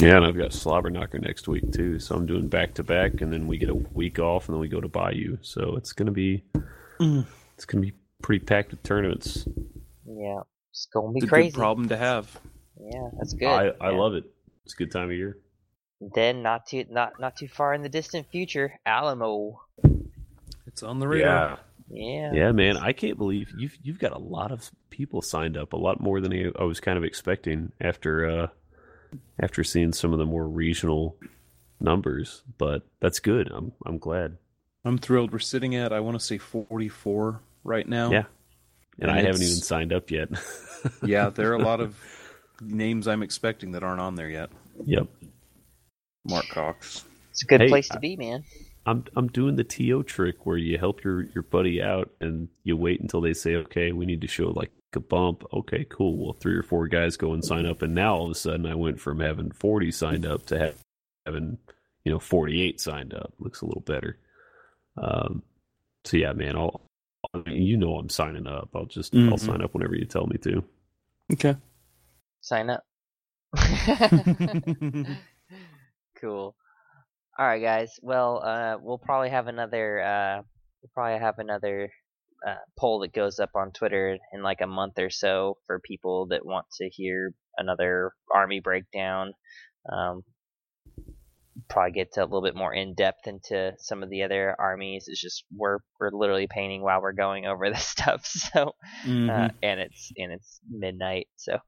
Yeah, and I've got Slobber Knocker next week too, so I'm doing back to back, and then we get a week off, and then we go to Bayou. So it's gonna be Mm. it's gonna be pretty packed with tournaments. Yeah, it's gonna be It's a crazy. good problem to have. Yeah, that's good. I I yeah. love it. It's a good time of year. Then not too not not too far in the distant future, Alamo. It's on the radar. Yeah. Yeah, man, I can't believe you've you've got a lot of people signed up, a lot more than I I was kind of expecting after uh after seeing some of the more regional numbers. But that's good. I'm I'm glad. I'm thrilled. We're sitting at I want to say 44 right now. Yeah, and, I haven't even signed up yet. yeah, there are a lot of names I'm expecting that aren't on there yet. Yep. Mark Cox. It's a good Hey, place to be, man. I'm I'm doing the TO trick where you help your your buddy out and you wait until they say, okay, we need to show like a bump. Okay, cool. Well, three or four guys go and sign up, and now all of a sudden I went from having 40 signed up to having you know 48 signed up. Looks a little better. Um, so yeah, man, I'll I mean, you know I'm signing up. I'll just I'll Mhm. sign up whenever you tell me to. Okay. Sign up. cool. All right, guys. Well, uh, we'll probably have another. Uh, we'll probably have another uh, poll that goes up on Twitter in like a month or so for people that want to hear another army breakdown. Um, probably get to a little bit more in depth into some of the other armies. It's just we're we're literally painting while we're going over this stuff. So, uh, Mhm. and it's and it's midnight. So.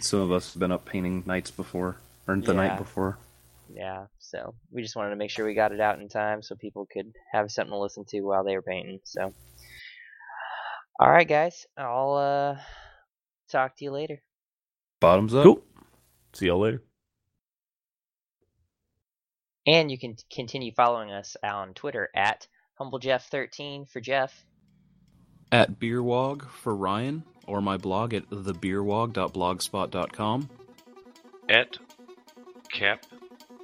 Some of us have been up painting nights before, or the Yeah. night before. Yeah, so we just wanted to make sure we got it out in time so people could have something to listen to while they were painting. So, all right, guys, I'll uh talk to you later. Bottoms up. Cool. See y'all later. And you can continue following us on Twitter at HumbleJeff13 for Jeff. At Beerwog for Ryan, or my blog at thebeerwog.blogspot.com. At Cap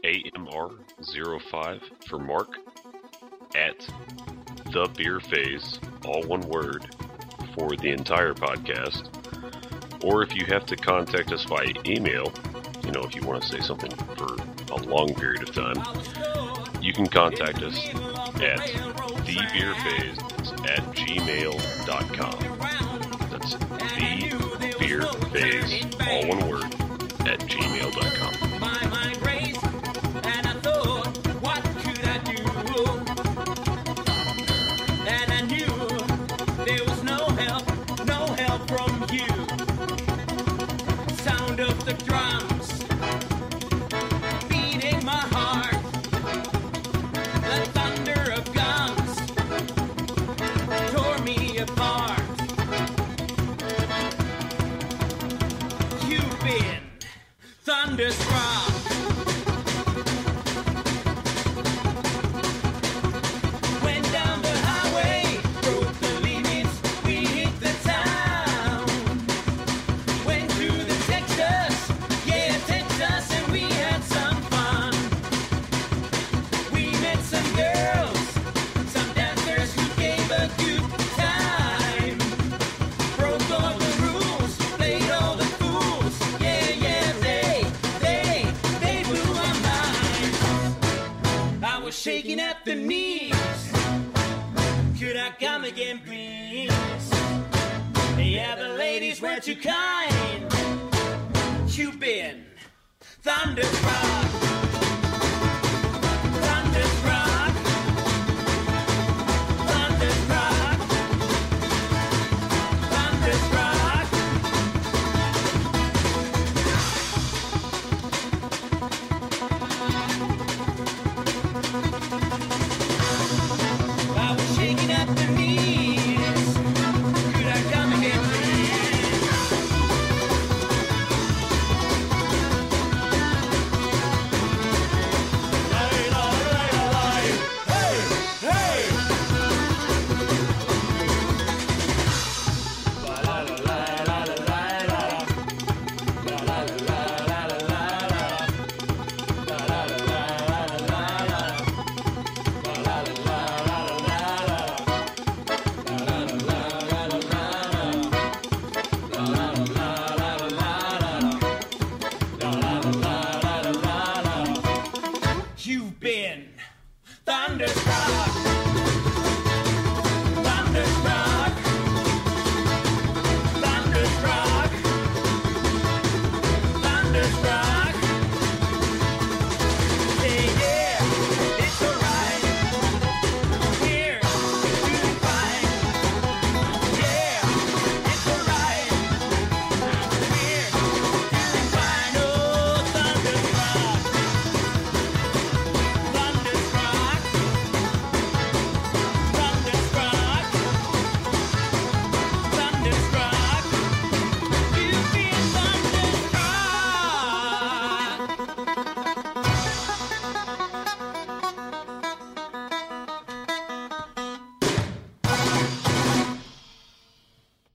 AMR05 for Mark. At The Beer Phase, all one word, for the entire podcast. Or if you have to contact us by email, you know, if you want to say something for a long period of time, you can contact us at thebeerphase at gmail.com.